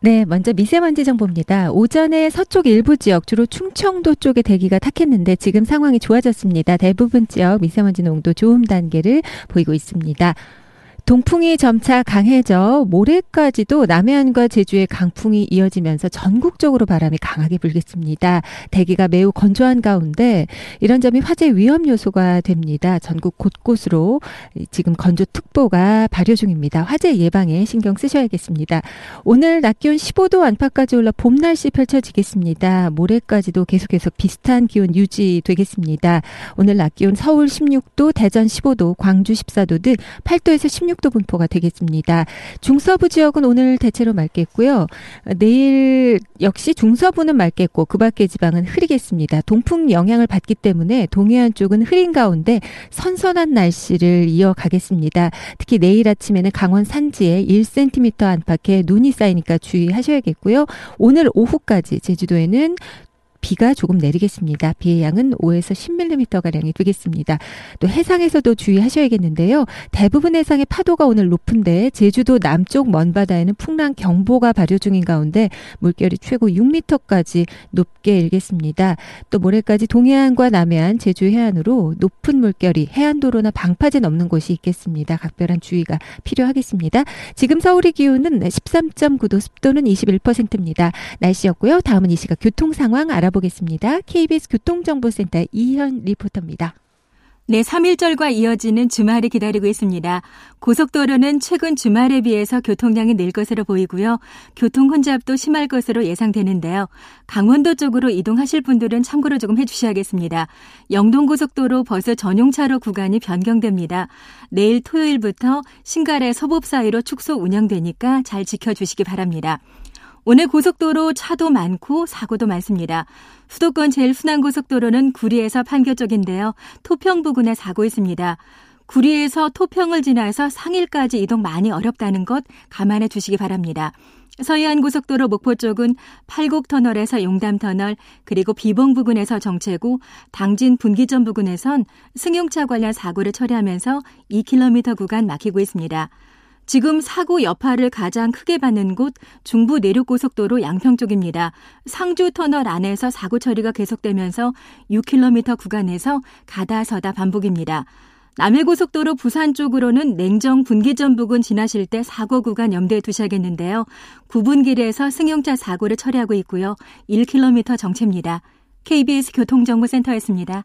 네, 먼저 미세먼지 정보입니다. 오전에 서쪽 일부 지역, 주로 충청도 쪽에 대기가 탁했는데 지금 상황이 좋아졌습니다. 대부분 지역 미세먼지 농도 좋음 단계를 보이고 있습니다. 동풍이 점차 강해져 모레까지도 남해안과 제주의 강풍이 이어지면서 전국적으로 바람이 강하게 불겠습니다. 대기가 매우 건조한 가운데 이런 점이 화재 위험 요소가 됩니다. 전국 곳곳으로 지금 건조특보가 발효 중입니다. 화재 예방에 신경 쓰셔야겠습니다. 오늘 낮 기온 15도 안팎까지 올라 봄 날씨 펼쳐지겠습니다. 모레까지도 계속해서 비슷한 기온 유지되겠습니다. 오늘 낮 기온 서울 16도, 대전 15도, 광주 14도 등 8도에서 16 16도 분포가 되겠습니다. 중서부 지역은 오늘 대체로 맑겠고요. 내일 역시 중서부는 맑겠고 그 밖의 지방은 흐리겠습니다. 동풍 영향을 받기 때문에 동해안 쪽은 흐린 가운데 선선한 날씨를 이어가겠습니다. 특히 내일 아침에는 강원 산지에 1cm 안팎의 눈이 쌓이니까 주의하셔야겠고요. 오늘 오후까지 제주도에는 비가 조금 내리겠습니다. 비의 양은 5에서 10mm 가량이 되겠습니다. 또 해상에서도 주의하셔야겠는데요. 대부분 해상의 파도가 오늘 높은데 제주도 남쪽 먼 바다에는 풍랑 경보가 발효 중인 가운데 물결이 최고 6m까지 높게 일겠습니다. 또 모레까지 동해안과 남해안, 제주 해안으로 높은 물결이 해안도로나 방파제 넘는 곳이 있겠습니다. 각별한 주의가 필요하겠습니다. 지금 서울의 기온은 13.9도, 습도는 21%입니다. 날씨였고요. 다음은 이 시각 교통 상황 알아 알아보겠습니다. KBS 교통정보센터 이현 리포터입니다. 네, 3일절과 이어지는 주말이 기다리고 있습니다. 고속도로는 최근 주말에 비해서 교통량이 늘 것으로 보이고요. 교통 혼잡도 심할 것으로 예상되는데요. 강원도 쪽으로 이동하실 분들은 참고로 조금 해주셔야겠습니다. 영동고속도로 버스 전용차로 구간이 변경됩니다. 내일 토요일부터 신갈의 서북 사이로 축소 운영되니까 잘 지켜주시기 바랍니다. 오늘 고속도로 차도 많고 사고도 많습니다. 수도권 제일 순환 고속도로는 구리에서 판교 쪽인데요. 토평 부근에 사고 있습니다. 구리에서 토평을 지나서 상일까지 이동 많이 어렵다는 것 감안해 주시기 바랍니다. 서해안 고속도로 목포 쪽은 팔곡 터널에서 용담 터널 그리고 비봉 부근에서 정체고 당진 분기점 부근에선 승용차 관련 사고를 처리하면서 2km 구간 막히고 있습니다. 지금 사고 여파를 가장 크게 받는 곳 중부 내륙고속도로 양평 쪽입니다. 상주 터널 안에서 사고 처리가 계속되면서 6km 구간에서 가다서다 반복입니다. 남해고속도로 부산 쪽으로는 냉정 분기점 부근 지나실 때 사고 구간 염두에 두셔야겠는데요. 9분길에서 승용차 사고를 처리하고 있고요. 1km 정체입니다. KBS 교통정보센터였습니다.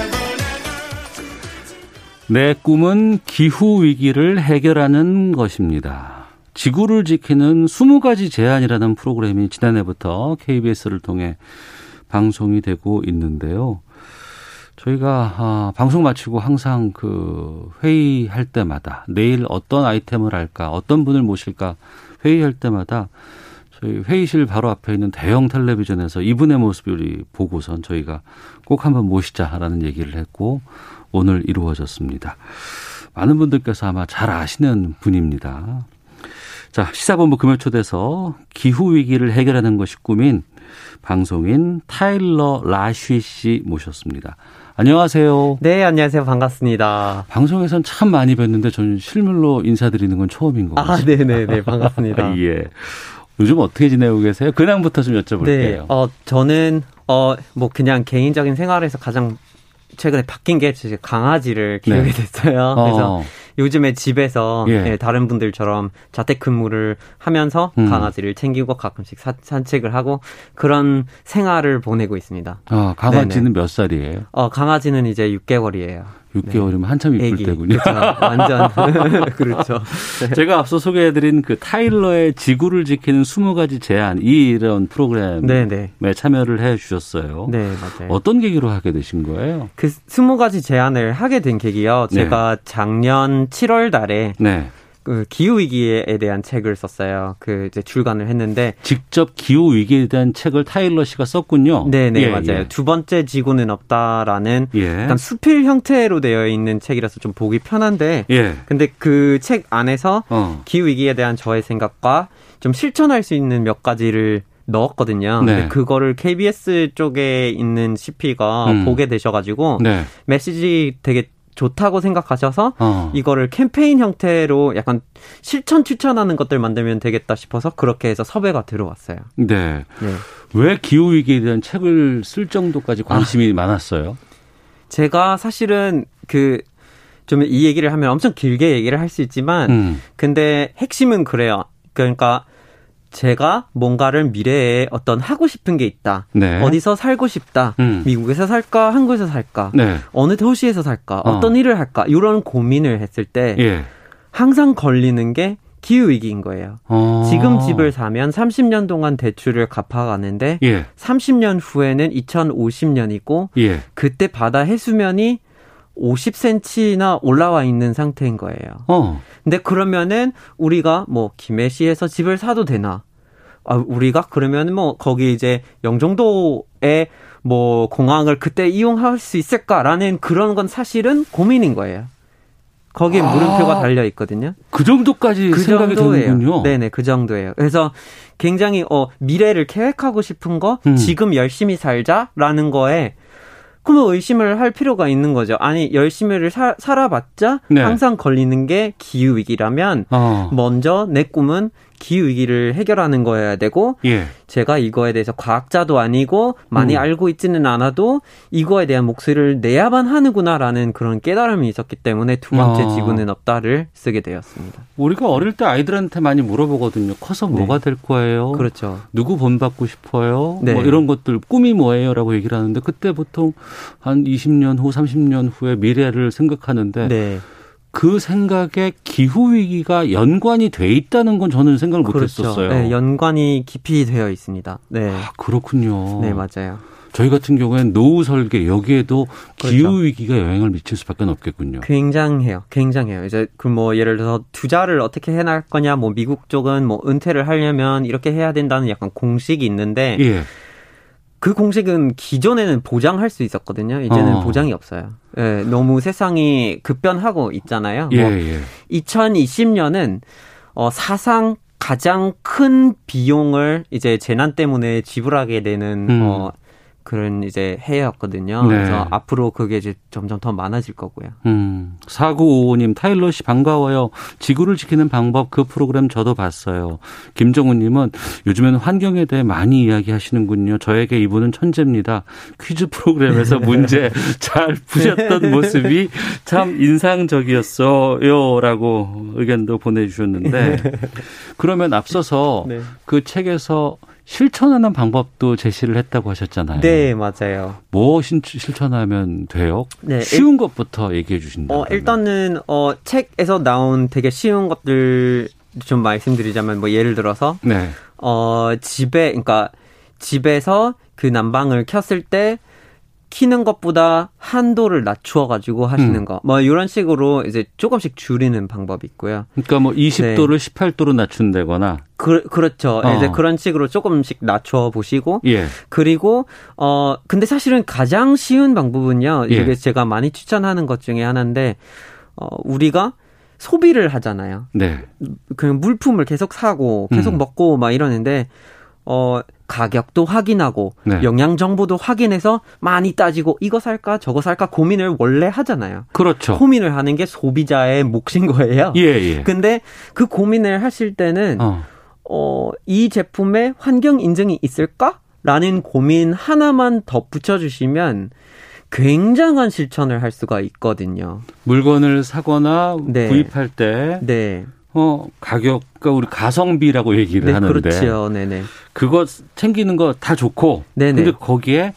내 꿈은 기후 위기를 해결하는 것입니다. 지구를 지키는 20가지 제안이라는 프로그램이 지난해부터 KBS를 통해 방송이 되고 있는데요. 저희가 아, 방송 마치고 항상 그 회의할 때마다 내일 어떤 아이템을 할까, 어떤 분을 모실까 회의할 때마다 저희 회의실 바로 앞에 있는 대형 텔레비전에서 이분의 모습을 보고선 저희가 꼭 한번 모시자라는 얘기를 했고 오늘 이루어졌습니다. 많은 분들께서 아마 잘 아시는 분입니다. 자, 시사본부 금요초대서 기후위기를 해결하는 것이 꿈인 방송인 타일러 라쉬 씨 모셨습니다. 안녕하세요. 네, 안녕하세요. 반갑습니다. 방송에선 참 많이 뵀는데 저는 실물로 인사드리는 건 처음인 것 같아요. 아, 네네네. 반갑습니다. 예. 요즘 어떻게 지내고 계세요? 근황부터 좀 여쭤볼게요. 네, 어, 저는, 어, 뭐, 그냥 개인적인 생활에서 가장 최근에 바뀐 게 강아지를 키우게 네. 됐어요. 그래서 어. 요즘에 집에서 예. 예, 다른 분들처럼 자택근무를 하면서 음. 강아지를 챙기고 가끔씩 사, 산책을 하고 그런 생활을 보내고 있습니다. 아, 강아지는 네네. 몇 살이에요? 어, 강아지는 이제 6개월이에요. 6개월이면 네. 한참 이쁠 애기. 때군요. 그렇죠. 완전 그렇죠. 네. 제가 앞서 소개해드린 그 타일러의 지구를 지키는 20가지 제안 이런 프로그램에 네네. 참여를 해 주셨어요. 네 맞아요. 어떤 계기로 하게 되신 거예요? 그 20가지 제안을 하게 된 계기요. 제가 네. 작년 7월 달에 네. 그 기후 위기에 대한 책을 썼어요. 그 이제 출간을 했는데 직접 기후 위기에 대한 책을 타일러 씨가 썼군요. 네, 네, 예, 맞아요. 예. 두 번째 지구는 없다라는 예. 약간 수필 형태로 되어 있는 책이라서 좀 보기 편한데 예. 근데 그 책 안에서 어. 기후 위기에 대한 저의 생각과 좀 실천할 수 있는 몇 가지를 넣었거든요. 네. 근데 그거를 KBS 쪽에 있는 CP가 음. 보게 되셔가지고 네. 메시지 되게 좋다고 생각하셔서 어. 이거를 캠페인 형태로 약간 실천 추천하는 것들 만들면 되겠다 싶어서 그렇게 해서 섭외가 들어왔어요. 네. 네. 왜 기후 위기에 대한 책을 쓸 정도까지 관심이 아. 많았어요? 제가 사실은 그 좀 이 얘기를 하면 엄청 길게 얘기를 할 수 있지만 음. 근데 핵심은 그래요. 그러니까 제가 뭔가를 미래에 어떤 하고 싶은 게 있다. 네. 어디서 살고 싶다. 음. 미국에서 살까, 한국에서 살까, 네. 어느 도시에서 살까, 어. 떤 일을 할까, 이런 고민을 했을 때 예. 항상 걸리는 게 기후 위기인 거예요. 어. 지금 집을 사면 30년 동안 대출을 갚아가는데 예. 30년 후에는 2050년이고 예. 그때 바다 해수면이 50cm나 올라와 있는 상태인 거예요. 어. 근데 그러면은 우리가 뭐 김해시에서 집을 사도 되나? 아, 우리가 그러면 뭐 거기 이제 영종도에 뭐 공항을 그때 이용할 수 있을까라는 그런 건 사실은 고민인 거예요. 거기에 아, 물음표가 달려 있거든요. 그 정도까지 그 생각이 정도예요. 되는군요. 네네, 그 정도예요. 그래서 굉장히 어 미래를 계획하고 싶은 거, 음. 지금 열심히 살자라는 거에 그러면 의심을 할 필요가 있는 거죠. 아니 열심히를 사, 살아봤자 네. 항상 걸리는 게 기후 위기라면 어. 먼저 내 꿈은 기후 위기를 해결하는 거여야 되고 예. 제가 이거에 대해서 과학자도 아니고 많이 음. 알고 있지는 않아도 이거에 대한 목소리를 내야만 하는구나라는 그런 깨달음이 있었기 때문에 두 번째 아. 지구는 없다를 쓰게 되었습니다. 우리가 어릴 때 아이들한테 많이 물어보거든요. 커서 네. 뭐가 될 거예요? 그렇죠. 누구 본받고 싶어요? 네. 뭐 이런 것들 꿈이 뭐예요라고 얘기를 하는데 그때 보통 한 20년 후, 30년 후의 미래를 생각하는데 네. 그 생각에 기후 위기가 연관이 돼 있다는 건 저는 생각을 그렇죠. 못했었어요. 네, 연관이 깊이 되어 있습니다. 네, 아, 그렇군요. 네, 맞아요. 저희 같은 경우에는 노후 설계 여기에도 그렇죠. 기후 위기가 영향을 미칠 수밖에 없겠군요. 굉장해요. 굉장해요. 이제 그 뭐 예를 들어서 투자를 어떻게 해나갈 거냐, 뭐 미국 쪽은 뭐 은퇴를 하려면 이렇게 해야 된다는 약간 공식이 있는데 예. 그 공식은 기존에는 보장할 수 있었거든요. 이제는 어. 보장이 없어요. 예, 너무 세상이 급변하고 있잖아요. 예, 뭐 예. 2020년은 어, 사상 가장 큰 비용을 이제 재난 때문에 지불하게 되는 음. 어, 그런 이제 해였거든요. 네. 그래서 앞으로 그게 이제 점점 더 많아질 거고요. 음. 4955님, 타일러 씨 반가워요. 지구를 지키는 방법 그 프로그램 저도 봤어요. 김정훈 님은 요즘에는 환경에 대해 많이 이야기하시는군요. 저에게 이분은 천재입니다. 퀴즈 프로그램에서 문제 잘 푸셨던 모습이 참 인상적이었어요. 라고 의견도 보내 주셨는데 그러면 앞서서 네. 그 책에서 실천하는 방법도 제시를 했다고 하셨잖아요. 네, 맞아요. 뭐 실천하면 돼요? 네, 쉬운 일, 것부터 얘기해 주신다. 어, 일단은 어, 책에서 나온 되게 쉬운 것들 좀 말씀드리자면 뭐 예를 들어서 네. 어, 집에 그러니까 집에서 그 난방을 켰을 때 키는 것보다 한도를 낮추어 가지고 하시는 음. 거. 뭐 이런 식으로 이제 조금씩 줄이는 방법이 있고요. 그러니까 뭐 20도를 18도로 낮춘다거나 그, 그렇죠. 어. 이제 그런 식으로 조금씩 낮춰 보시고 예. 그리고 어 근데 사실은 가장 쉬운 방법은요. 예. 이게 제가 많이 추천하는 것 중에 하나인데 어 우리가 소비를 하잖아요. 네. 그냥 물품을 계속 사고 계속 음. 먹고 막 이러는데 어 가격도 확인하고 네. 영양 정보도 확인해서 많이 따지고 이거 살까 저거 살까 고민을 원래 하잖아요. 그렇죠. 고민을 하는 게 소비자의 몫인 거예요. 예, 예. 근데 그 고민을 하실 때는 어. 어, 이 제품에 환경 인증이 있을까? 라는 고민 하나만 덧붙여 주시면 굉장한 실천을 할 수가 있거든요. 물건을 사거나 네. 구입할 때 네. 어, 가격과 우리 가성비라고 얘기를 네, 하는데 그렇죠. 네네. 그거 챙기는 거 다 좋고 네네. 근데 거기에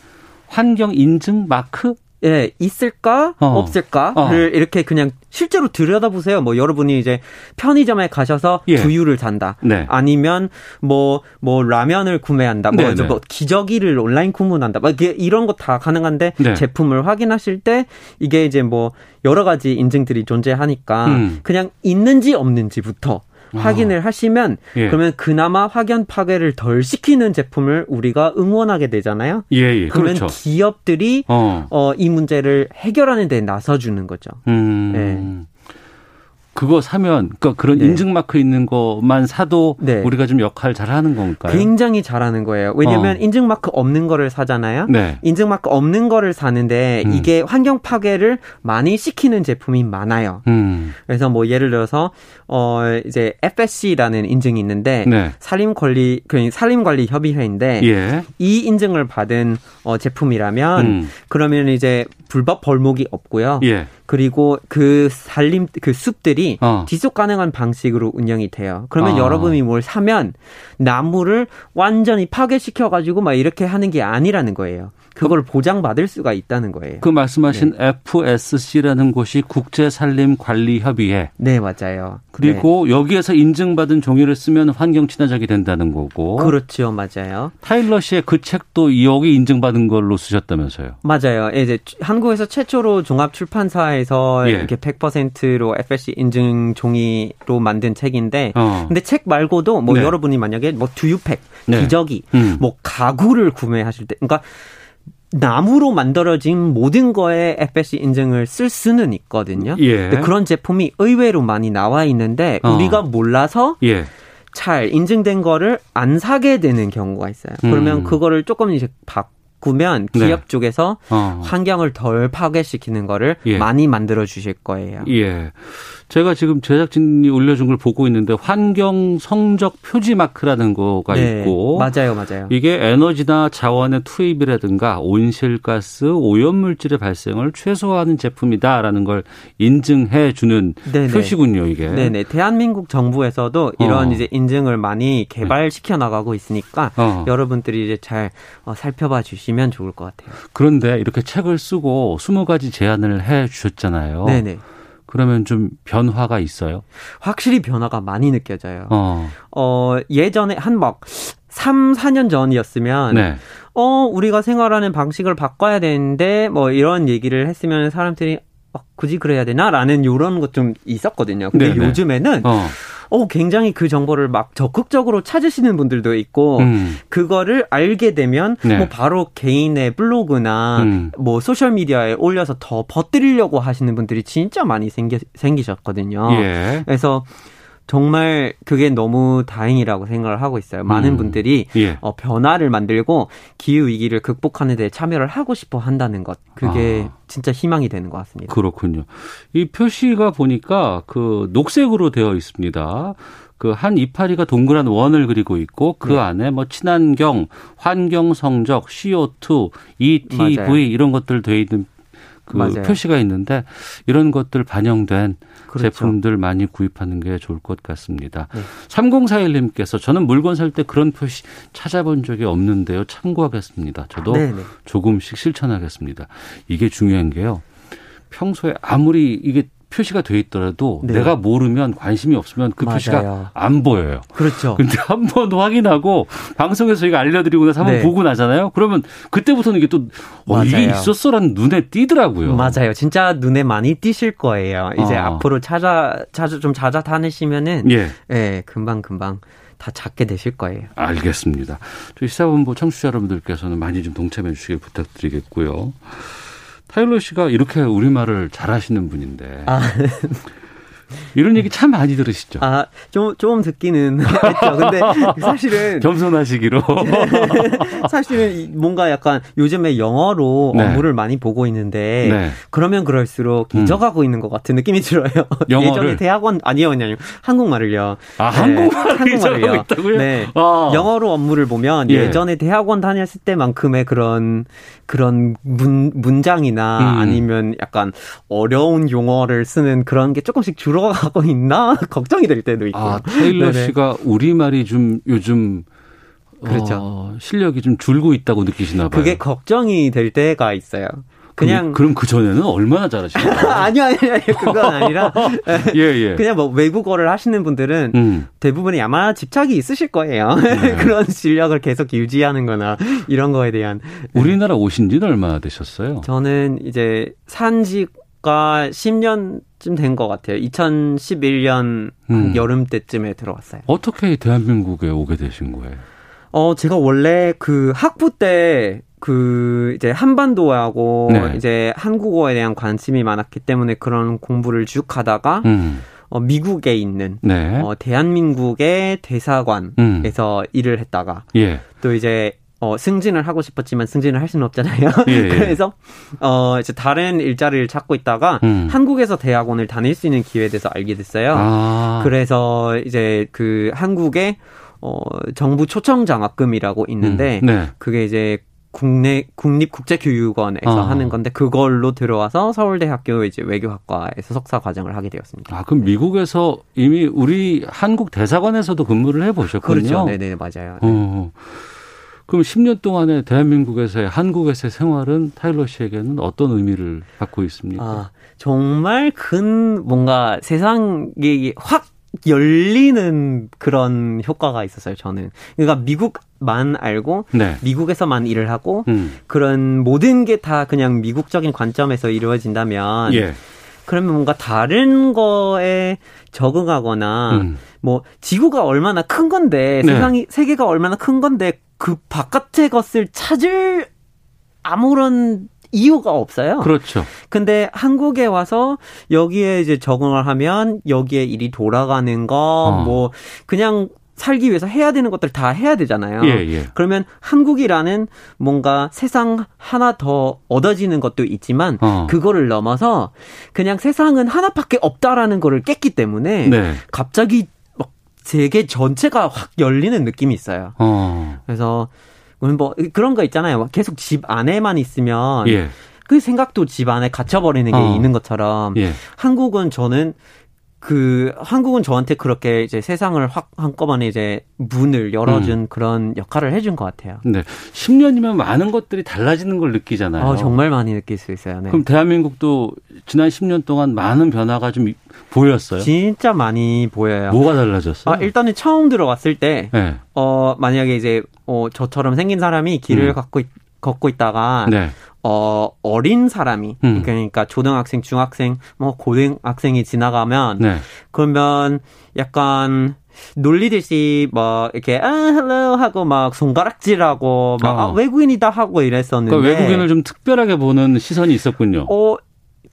환경 인증 마크 예, 있을까? 어. 없을까를 어. 이렇게 그냥 실제로 들여다보세요. 뭐 여러분이 이제 편의점에 가셔서 예. 두유를 산다. 네. 아니면 뭐, 뭐 라면을 구매한다. 뭐, 네네. 이제 뭐 기저귀를 온라인 구문한다. 막 이런 거 다 가능한데 네. 제품을 확인하실 때 이게 이제 뭐 여러 가지 인증들이 존재하니까 음. 그냥 있는지 없는지부터 확인을 하시면 예. 그러면 그나마 확연 파괴를 덜 시키는 제품을 우리가 응원하게 되잖아요. 예, 예. 그러면 그렇죠. 기업들이 어. 어, 이 문제를 해결하는 데 나서주는 거죠. 음. 네. 그거 사면 그러니까 그런 네. 인증 마크 있는 것만 사도 네. 우리가 좀 역할 잘 하는 건가요? 굉장히 잘하는 거예요. 왜냐면 어. 인증 마크 없는 거를 사잖아요. 네. 인증 마크 없는 거를 사는데 음. 이게 환경 파괴를 많이 시키는 제품이 많아요. 음. 그래서 뭐 예를 들어서 어 이제 FSC라는 인증이 있는데 네. 산림 관리 그 산림 관리 협의회인데 예. 이 인증을 받은 어 제품이라면 음. 그러면 이제 불법 벌목이 없고요. 예. 그리고 그 산림 그 숲들이 어. 지속 가능한 방식으로 운영이 돼요. 그러면 아. 여러분이 뭘 사면 나무를 완전히 파괴시켜 가지고 막 이렇게 하는 게 아니라는 거예요. 그걸 보장받을 수가 있다는 거예요. 그 말씀하신 네. FSC라는 곳이 국제산림관리협의회. 네, 맞아요. 그리고 여기에서 인증받은 종이를 쓰면 환경 친화적이 된다는 거고. 네. 그렇죠, 맞아요. 타일러 씨의 그 책도 여기 인증받은 걸로 쓰셨다면서요. 맞아요. 이제 한국에서 최초로 종합 출판사에서 예. 이렇게 100%로 FSC 인증 종이로 만든 책인데, 어. 근데 책 말고도 뭐 네. 여러분이 만약에 뭐 두유팩, 네. 기저귀, 음. 뭐 가구를 구매하실 때, 그러니까 나무로 만들어진 모든 거에 FSC 인증을 쓸 수는 있거든요. 예. 근데 그런 제품이 의외로 많이 나와 있는데 어. 우리가 몰라서 예. 잘 인증된 거를 안 사게 되는 경우가 있어요. 그러면 음. 그거를 조금 이제 바꾸면 네. 기업 쪽에서 어. 환경을 덜 파괴시키는 거를 예. 많이 만들어 주실 거예요. 예. 제가 지금 제작진이 올려준 걸 보고 있는데 환경 성적 표지 마크라는 거가 네, 있고 맞아요, 맞아요. 이게 에너지나 자원의 투입이라든가 온실가스, 오염물질의 발생을 최소화하는 제품이다라는 걸 인증해 주는 네네. 표시군요, 이게. 네네. 대한민국 정부에서도 이런 어. 이제 인증을 많이 개발시켜 나가고 있으니까 어. 여러분들이 이제 잘 어, 살펴봐 주시면 좋을 것 같아요. 그런데 이렇게 책을 쓰고 20가지 제안을 해 주셨잖아요. 네 네. 그러면 좀 변화가 있어요? 확실히 변화가 많이 느껴져요. 어. 어, 예전에 한 막 3, 4년 전이었으면 네. 어, 우리가 생활하는 방식을 바꿔야 되는데 뭐 이런 얘기를 했으면 사람들이 어, 굳이 그래야 되나라는 이런 것 좀 있었거든요. 근데 네네. 요즘에는 어. 어, 굉장히 그 정보를 막 적극적으로 찾으시는 분들도 있고 음. 그거를 알게 되면 네. 뭐 바로 개인의 블로그나 음. 뭐 소셜 미디어에 올려서 더 퍼뜨리려고 하시는 분들이 진짜 많이 생기, 생기셨거든요. 예. 그래서 정말 그게 너무 다행이라고 생각을 하고 있어요. 많은 음. 분들이 예. 어, 변화를 만들고 기후 위기를 극복하는 데 참여를 하고 싶어 한다는 것. 그게 아. 진짜 희망이 되는 것 같습니다. 그렇군요. 이 표시가 보니까 그 녹색으로 되어 있습니다. 그한 이파리가 동그란 원을 그리고 있고 그 네. 안에 뭐 친환경, 환경 성적, CO2, ETV 맞아요. 이런 것들 되어 있는 그 맞아요. 표시가 있는데 이런 것들 반영된 그렇죠. 제품들 많이 구입하는 게 좋을 것 같습니다. 네. 3041님께서 저는 물건 살 때 그런 표시 찾아본 적이 없는데요. 참고하겠습니다. 저도 네네. 조금씩 실천하겠습니다. 이게 중요한 게요. 평소에 아무리 이게 표시가 돼 있더라도 네. 내가 모르면 관심이 없으면 그 맞아요. 표시가 안 보여요. 그렇죠. 근데 한 번 확인하고 방송에서 저희가 알려드리고 나서 한번 네. 보고 나잖아요. 그러면 그때부터는 이게 또 어, 이게. 있었어라는 눈에 띄더라고요. 맞아요. 진짜 눈에 많이 띄실 거예요. 이제 어. 앞으로 찾아 찾아 좀 찾아 다니시면은 예. 예, 금방 금방 다 찾게 되실 거예요. 알겠습니다. 저희 시사본부 청취자 여러분들께서는 많이 좀 동참해 주시길 부탁드리겠고요. 타일러 씨가 이렇게 우리말을 잘하시는 분인데 아. 이런 얘기 참 많이 들으시죠. 아, 좀, 좀 듣기는 했죠. 근데 사실은. 겸손하시기로. 사실은 이 뭔가 약간 요즘에 영어로 네. 업무를 많이 보고 있는데. 네. 그러면 그럴수록 음. 잊어가고 있는 것 같은 느낌이 들어요. 영어를? 예전에 대학원, 아니요, 아니요. 한국말을요. 아, 네, 한국말을 잊어가고 있다고요? 네. 아. 영어로 업무를 보면 예. 예. 전에 대학원 다녔을 때만큼의 그런, 그런 문, 문장이나 음. 아니면 약간 어려운 용어를 쓰는 그런 게 조금씩 줄어 가고 있나? 걱정이 될 때도 있고. 아, 테일러 네네. 씨가 우리 말이 좀 요즘 그렇죠. 어, 실력이 좀 줄고 있다고 느끼시나 봐요. 그게 걱정이 될 때가 있어요. 그냥 그럼 그 전에는 얼마나 잘하시나요? 아니요, 아니요, 아니요. 그건 아니라. 예, 예. 그냥 뭐 외국어를 하시는 분들은 음. 대부분이 아마 집착이 있으실 거예요. 네. 그런 실력을 계속 유지하는 거나 이런 거에 대한. 우리나라 오신 지는 얼마나 되셨어요? 저는 이제 산지 가 10년쯤 된 것 같아요. 2011년 음. 여름 때쯤에 들어왔어요. 어떻게 대한민국에 오게 되신 거예요? 어, 제가 원래 그 학부 때 그 이제 한반도하고 네. 이제 한국어에 대한 관심이 많았기 때문에 그런 공부를 쭉 하다가 음. 어, 미국에 있는 네. 어, 대한민국의 대사관에서 음. 일을 했다가 예. 또 이제 어, 승진을 하고 싶었지만 승진을 할 수는 없잖아요. 예, 예. 그래서 어, 이제 다른 일자리를 찾고 있다가 음. 한국에서 대학원을 다닐 수 있는 기회에 대해서 알게 됐어요. 아. 그래서 이제 그 한국에 어, 정부 초청 장학금이라고 있는데 음. 네. 그게 이제 국내 국립 국제교육원에서 아. 하는 건데 그걸로 들어와서 서울대학교 이제 외교학과에서 석사 과정을 하게 되었습니다. 아, 그럼 미국에서 이미 우리 한국 대사관에서도 근무를 해 보셨군요. 그렇죠. 네네 맞아요. 네. 어. 그럼 10년 동안의 대한민국에서의 한국에서의 생활은 타일러 씨에게는 어떤 의미를 갖고 있습니까? 아, 정말 큰 뭔가 세상이 확 열리는 그런 효과가 있었어요, 저는. 그러니까 미국만 알고 네. 미국에서만 일을 하고 음. 그런 모든 게 다 그냥 미국적인 관점에서 이루어진다면 예. 그러면 뭔가 다른 거에 적응하거나 음. 뭐 지구가 얼마나 큰 건데 네. 세상이 세계가 얼마나 큰 건데 그 바깥의 것을 찾을 아무런 이유가 없어요. 그렇죠. 근데 한국에 와서 여기에 이제 적응을 하면 여기에 일이 돌아가는 거 어. 뭐 그냥 살기 위해서 해야 되는 것들 다 해야 되잖아요. 예, 예. 그러면 한국이라는 뭔가 세상 하나 더 얻어지는 것도 있지만 어. 그거를 넘어서 그냥 세상은 하나밖에 없다라는 거를 깼기 때문에 네. 갑자기 막 세계 전체가 확 열리는 느낌이 있어요. 어. 그래서 뭐 그런 거 있잖아요. 막 계속 집 안에만 있으면 예. 그 생각도 집 안에 갇혀버리는 게 어. 있는 것처럼 예. 한국은 저는 그 한국은 저한테 그렇게 이제 세상을 확 한꺼번에 이제 문을 열어준 음. 그런 역할을 해준 것 같아요. 네. 10년이면 많은 것들이 달라지는 걸 느끼잖아요. 아, 정말 많이 느낄 수 있어요. 네. 그럼 대한민국도 지난 10년 동안 많은 변화가 좀 보였어요. 진짜 많이 보여요. 뭐가 달라졌어요? 아, 일단은 처음 들어갔을 때, 네. 어, 만약에 이제, 어, 저처럼 생긴 사람이 길을 음. 갖고, 있- 걷고 있다가, 네. 어, 어린 사람이, 음. 그러니까 초등학생, 중학생, 뭐, 고등학생이 지나가면, 네. 그러면 약간, 놀리듯이 뭐 이렇게 아 hello 하고 막 손가락질하고 막 어. 아, 외국인이다 하고 이랬었는데 그러니까 외국인을 좀 특별하게 보는 시선이 있었군요. 어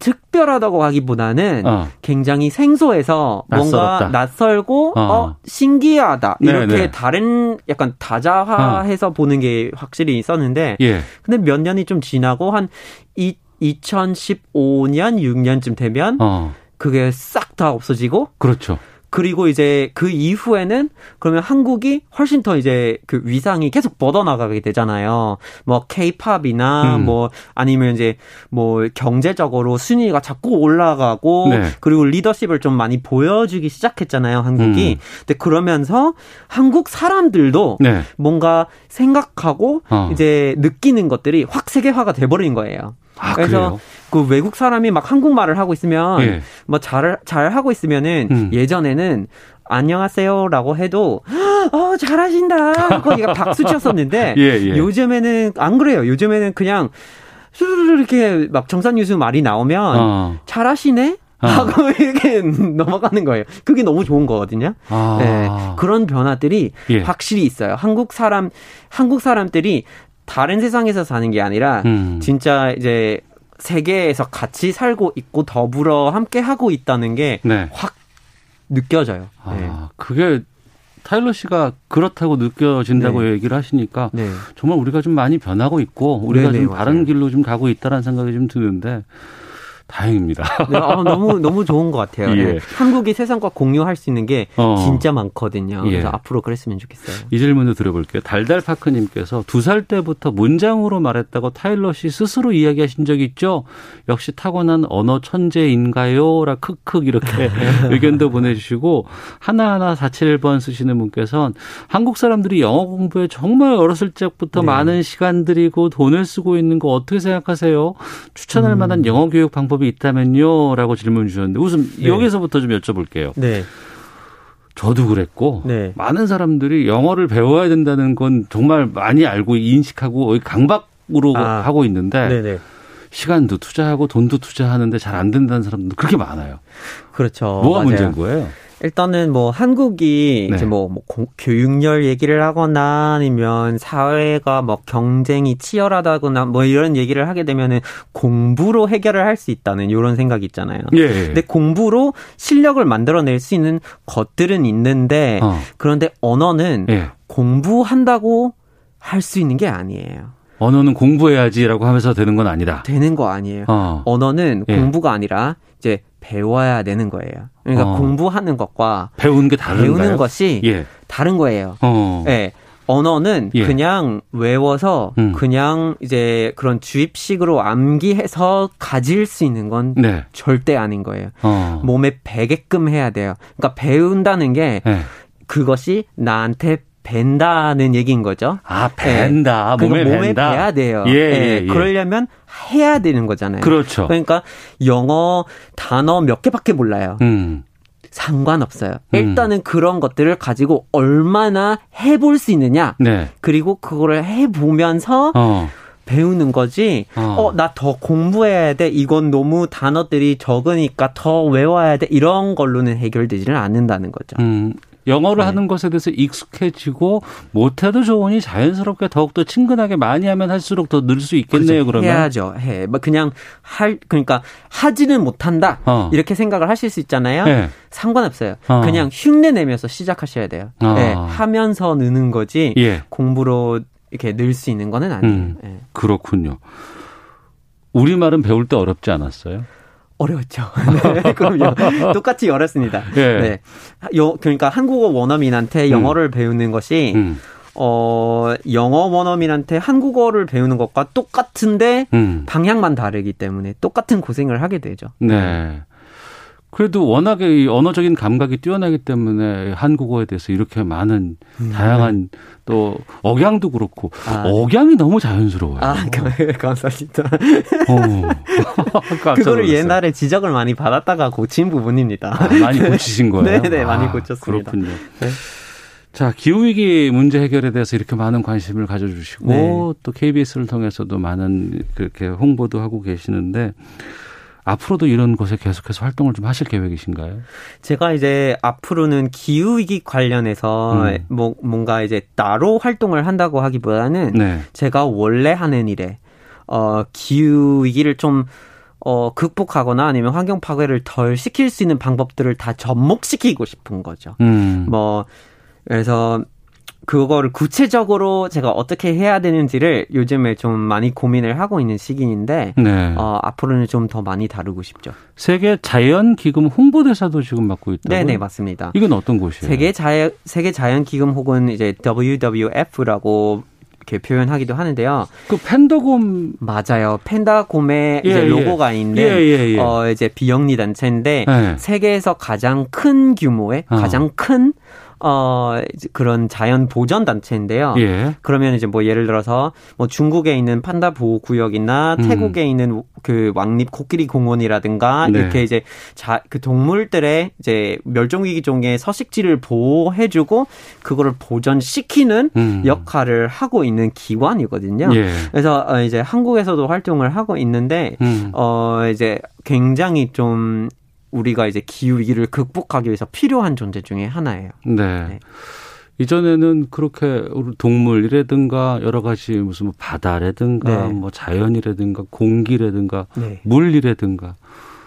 특별하다고 하기보다는 어. 굉장히 생소해서 낯설었다. 뭔가 낯설고 어. 어, 신기하다 네, 이렇게 네. 다른 약간 다자화해서 보는 게 확실히 있었는데 예. 근데 몇 년이 좀 지나고 한 이, 2015년 6년쯤 되면 어. 그게 싹 다 없어지고 그렇죠. 그리고 이제 그 이후에는 그러면 한국이 훨씬 더 이제 그 위상이 계속 뻗어나가게 되잖아요. 뭐 케이팝이나 음. 뭐 아니면 이제 뭐 경제적으로 순위가 자꾸 올라가고 네. 그리고 리더십을 좀 많이 보여주기 시작했잖아요, 한국이. 음. 근데 그러면서 한국 사람들도 네. 뭔가 생각하고 어. 이제 느끼는 것들이 확 세계화가 돼 버린 거예요. 아, 그래서 그래요? 그 외국 사람이 막 한국말을 하고 있으면 예. 뭐잘 잘 하고 있으면은 음. 예전에는 안녕하세요라고 해도 어 잘하신다 하고 얘가 박수 쳤었는데 예, 예. 요즘에는 안 그래요. 요즘에는 그냥 수르르 이렇게 막 정산유수 말이 나오면 어. 잘하시네 어. 하고 이렇게 넘어가는 거예요. 그게 너무 좋은 거거든요. 아. 네, 그런 변화들이 예. 확실히 있어요. 한국 사람 한국 사람들이 다른 세상에서 사는 게 아니라 음. 진짜 이제 세계에서 같이 살고 있고 더불어 함께 하고 있다는 게확 네. 느껴져요. 아, 네. 그게 타일러 씨가 그렇다고 느껴진다고 네. 얘기를 하시니까 네. 정말 우리가 좀 많이 변하고 있고 우리가 네네, 좀 바른 맞아요. 길로 좀 가고 있다라는 생각이 좀 드는데 다행입니다. 네, 아, 너무 너무 좋은 것 같아요. 예. 네. 한국이 세상과 공유할 수 있는 게 어. 진짜 많거든요. 예. 그래서 앞으로 그랬으면 좋겠어요. 이 질문도 들어볼게요. 달달파크님께서 두 살 때부터 문장으로 말했다고 타일러 씨 스스로 이야기하신 적 있죠? 역시 타고난 언어 천재인가요? 라 크크 이렇게 의견도 보내주시고 하나하나 471번 쓰시는 분께서는 한국 사람들이 영어 공부에 정말 어렸을 적부터 네. 많은 시간 들이고 돈을 쓰고 있는 거 어떻게 생각하세요? 추천할 음. 만한 영어 교육 방법 이 있다면요? 라고 질문 주셨는데 우선 네. 여기서부터 좀 여쭤볼게요. 네. 저도 그랬고 네. 많은 사람들이 영어를 배워야 된다는 건 정말 많이 알고 인식하고 강박으로 아. 하고 있는데 네네. 시간도 투자하고 돈도 투자하는데 잘 안 된다는 사람도 그렇게 많아요. 그렇죠. 뭐가 맞아요. 문제인 거예요? 일단은 뭐 한국이 네. 이제 뭐, 뭐 고- 교육열 얘기를 하거나 아니면 사회가 뭐 경쟁이 치열하다거나 뭐 이런 얘기를 하게 되면은 공부로 해결을 할 수 있다는 이런 생각이 있잖아요. 예. 근데 공부로 실력을 만들어낼 수 있는 것들은 있는데 어. 그런데 언어는 예. 공부한다고 할 수 있는 게 아니에요. 언어는 공부해야지라고 하면서 되는 건 아니다. 되는 거 아니에요. 어. 언어는 예. 공부가 아니라 이제 배워야 되는 거예요. 그러니까 어. 공부하는 것과 배우는 게 다른가요? 배우는 것이 예. 다른 거예요. 어. 예. 언어는 예. 그냥 외워서 음. 그냥 이제 그런 주입식으로 암기해서 가질 수 있는 건 네. 절대 아닌 거예요. 어. 몸에 배게끔 해야 돼요. 그러니까 배운다는 게 예. 그것이 나한테 벤다는 얘기인 거죠. 아, 벤다. 예. 몸에 몸에 벤다. 배야 돼요. 예, 예, 예. 그러려면 해야 되는 거잖아요. 그렇죠. 그러니까 영어 단어 몇 개밖에 몰라요. 음. 상관없어요. 음. 일단은 그런 것들을 가지고 얼마나 해볼 수 있느냐. 네. 그리고 그거를 해보면서 어. 배우는 거지. 어. 어, 나 더 공부해야 돼. 이건 너무 단어들이 적으니까 더 외워야 돼. 이런 걸로는 해결되지는 않는다는 거죠. 음. 영어를 하는 것에 대해서 익숙해지고 못해도 좋으니 자연스럽게 더욱더 친근하게 많이 하면 할수록 더 늘 수 있겠네요, 그렇죠. 그러면. 해야죠. 해. 뭐 그냥 할 그러니까 하지는 못한다. 어. 이렇게 생각을 하실 수 있잖아요. 네. 상관없어요. 어. 그냥 흉내 내면서 시작하셔야 돼요. 아. 네, 하면서 느는 거지. 예. 공부로 이렇게 늘 수 있는 거는 아니에요. 음. 예. 그렇군요. 우리말은 배울 때 어렵지 않았어요? 어려웠죠. 네, 그럼요. 똑같이 어렵습니다. 예. 네. 여, 그러니까 한국어 원어민한테 영어를 배우는 것이 음. 어, 영어 원어민한테 한국어를 배우는 것과 똑같은데 음. 방향만 다르기 때문에 똑같은 고생을 하게 되죠. 네. 그래도 워낙에 이 언어적인 감각이 뛰어나기 때문에 한국어에 대해서 이렇게 많은 다양한 또 억양도 그렇고 음. 아. 억양이 너무 자연스러워요. 아, 감사합니다. 어. 그거를. 옛날에 지적을 많이 받았다가 고친 부분입니다. 아, 많이 고치신 거예요? 네, 네, 많이 아, 고쳤습니다. 그렇군요. 네. 자, 기후위기 문제 해결에 대해서 이렇게 많은 관심을 가져주시고 네. 또 KBS를 통해서도 많은 그렇게 홍보도 하고 계시는데 앞으로도 이런 곳에 계속해서 활동을 좀 하실 계획이신가요? 제가 이제 앞으로는 기후 위기 관련해서 음. 뭐, 뭔가 이제 따로 활동을 한다고 하기보다는 네. 제가 원래 하는 일에, 어, 기후 위기를 좀, 어, 극복하거나 아니면 환경 파괴를 덜 시킬 수 있는 방법들을 다 접목시키고 싶은 거죠. 음. 뭐, 그래서 그거를 구체적으로 제가 어떻게 해야 되는지를 요즘에 좀 많이 고민을 하고 있는 시기인데, 네. 어, 앞으로는 좀 더 많이 다루고 싶죠. 세계 자연 기금 홍보대사도 지금 맡고 있다고요? 네네, 맞습니다. 이건 어떤 곳이에요? 세계 자연 세계 자연 기금 혹은 이제 WWF라고 이렇게 표현하기도 하는데요. 그 팬더곰 맞아요. 펜다곰의 예, 이제 예. 로고가 있는 예, 예, 예. 어 이제 비영리 단체인데 네. 세계에서 가장 큰 규모의 어. 가장 큰 어 그런 자연 보전 단체인데요. 예. 그러면 이제 뭐 예를 들어서 뭐 중국에 있는 판다 보호 구역이나 음. 태국에 있는 그 왕립 코끼리 공원이라든가 네. 이렇게 이제 자 그 동물들의 이제 멸종 위기 종의 서식지를 보호해 주고 그거를 보전시키는 음. 역할을 하고 있는 기관이거든요. 예. 그래서 어, 이제 한국에서도 활동을 하고 있는데 음. 어 이제 굉장히 좀 우리가 이제 기후 위기를 극복하기 위해서 필요한 존재 중에 하나예요. 네. 이전에는 그렇게 우리 동물이라든가 여러 가지 무슨 뭐 바다라든가 네. 뭐 자연이라든가 공기라든가 네. 물이라든가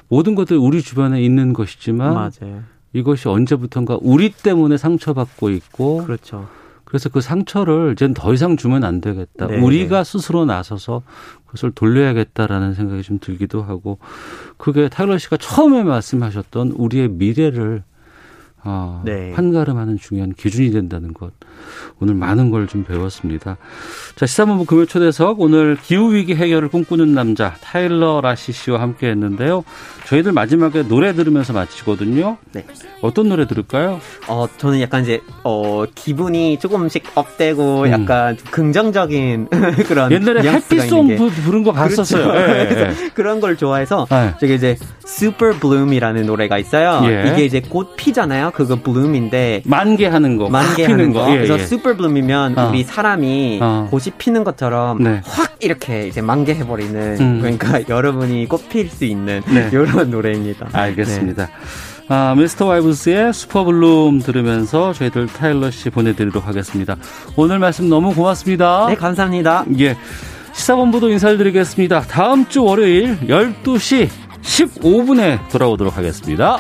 모든 것들이 우리 주변에 있는 것이지만 맞아요. 이것이 언제부턴가 우리 때문에 상처받고 있고 그렇죠. 그래서 그 상처를 이젠 더 이상 주면 안 되겠다. 네, 우리가 스스로 나서서 그것을 돌려야겠다라는 생각이 좀 들기도 하고 그게 타일러 씨가 처음에 말씀하셨던 우리의 미래를 어, 네. 판가름하는 중요한 기준이 된다는 것. 오늘 많은 걸 좀 배웠습니다. 자, 시사본부 금요 초대석 오늘 기후 위기 해결을 꿈꾸는 남자 타일러 라시 씨와 함께 했는데요. 저희들 마지막에 노래 들으면서 마치거든요. 네. 어떤 노래 들을까요? 어, 저는 약간 이제, 어, 기분이 조금씩 업되고 음. 약간 좀 긍정적인 그런. 옛날에. 부- 부른 거 봤었어요. 그렇죠. 예, 예, 그래서 그런 걸 좋아해서 네. 저기 이제 Super Bloom이라는 노래가 있어요. 예. 이게 이제 꽃 피잖아요. 그거 Bloom인데 만개 하는 거, 확 만개하는 피는 거. 거. 예, 그래서 예. Super Bloom이면 어. 우리 사람이 어. 꽃이 피는 것처럼 네. 확 이렇게 이제 만개해 버리는 음. 그러니까 여러분이 꽃 필 수 있는 네. 이런 노래입니다. 알겠습니다. 아, 미스터 와이브스의 슈퍼블룸 들으면서 저희들 타일러 씨 보내드리도록 하겠습니다. 오늘 말씀 너무 고맙습니다. 네, 감사합니다. 예. 시사본부도 인사를 드리겠습니다. 다음 주 월요일 12시 15분에 돌아오도록 하겠습니다.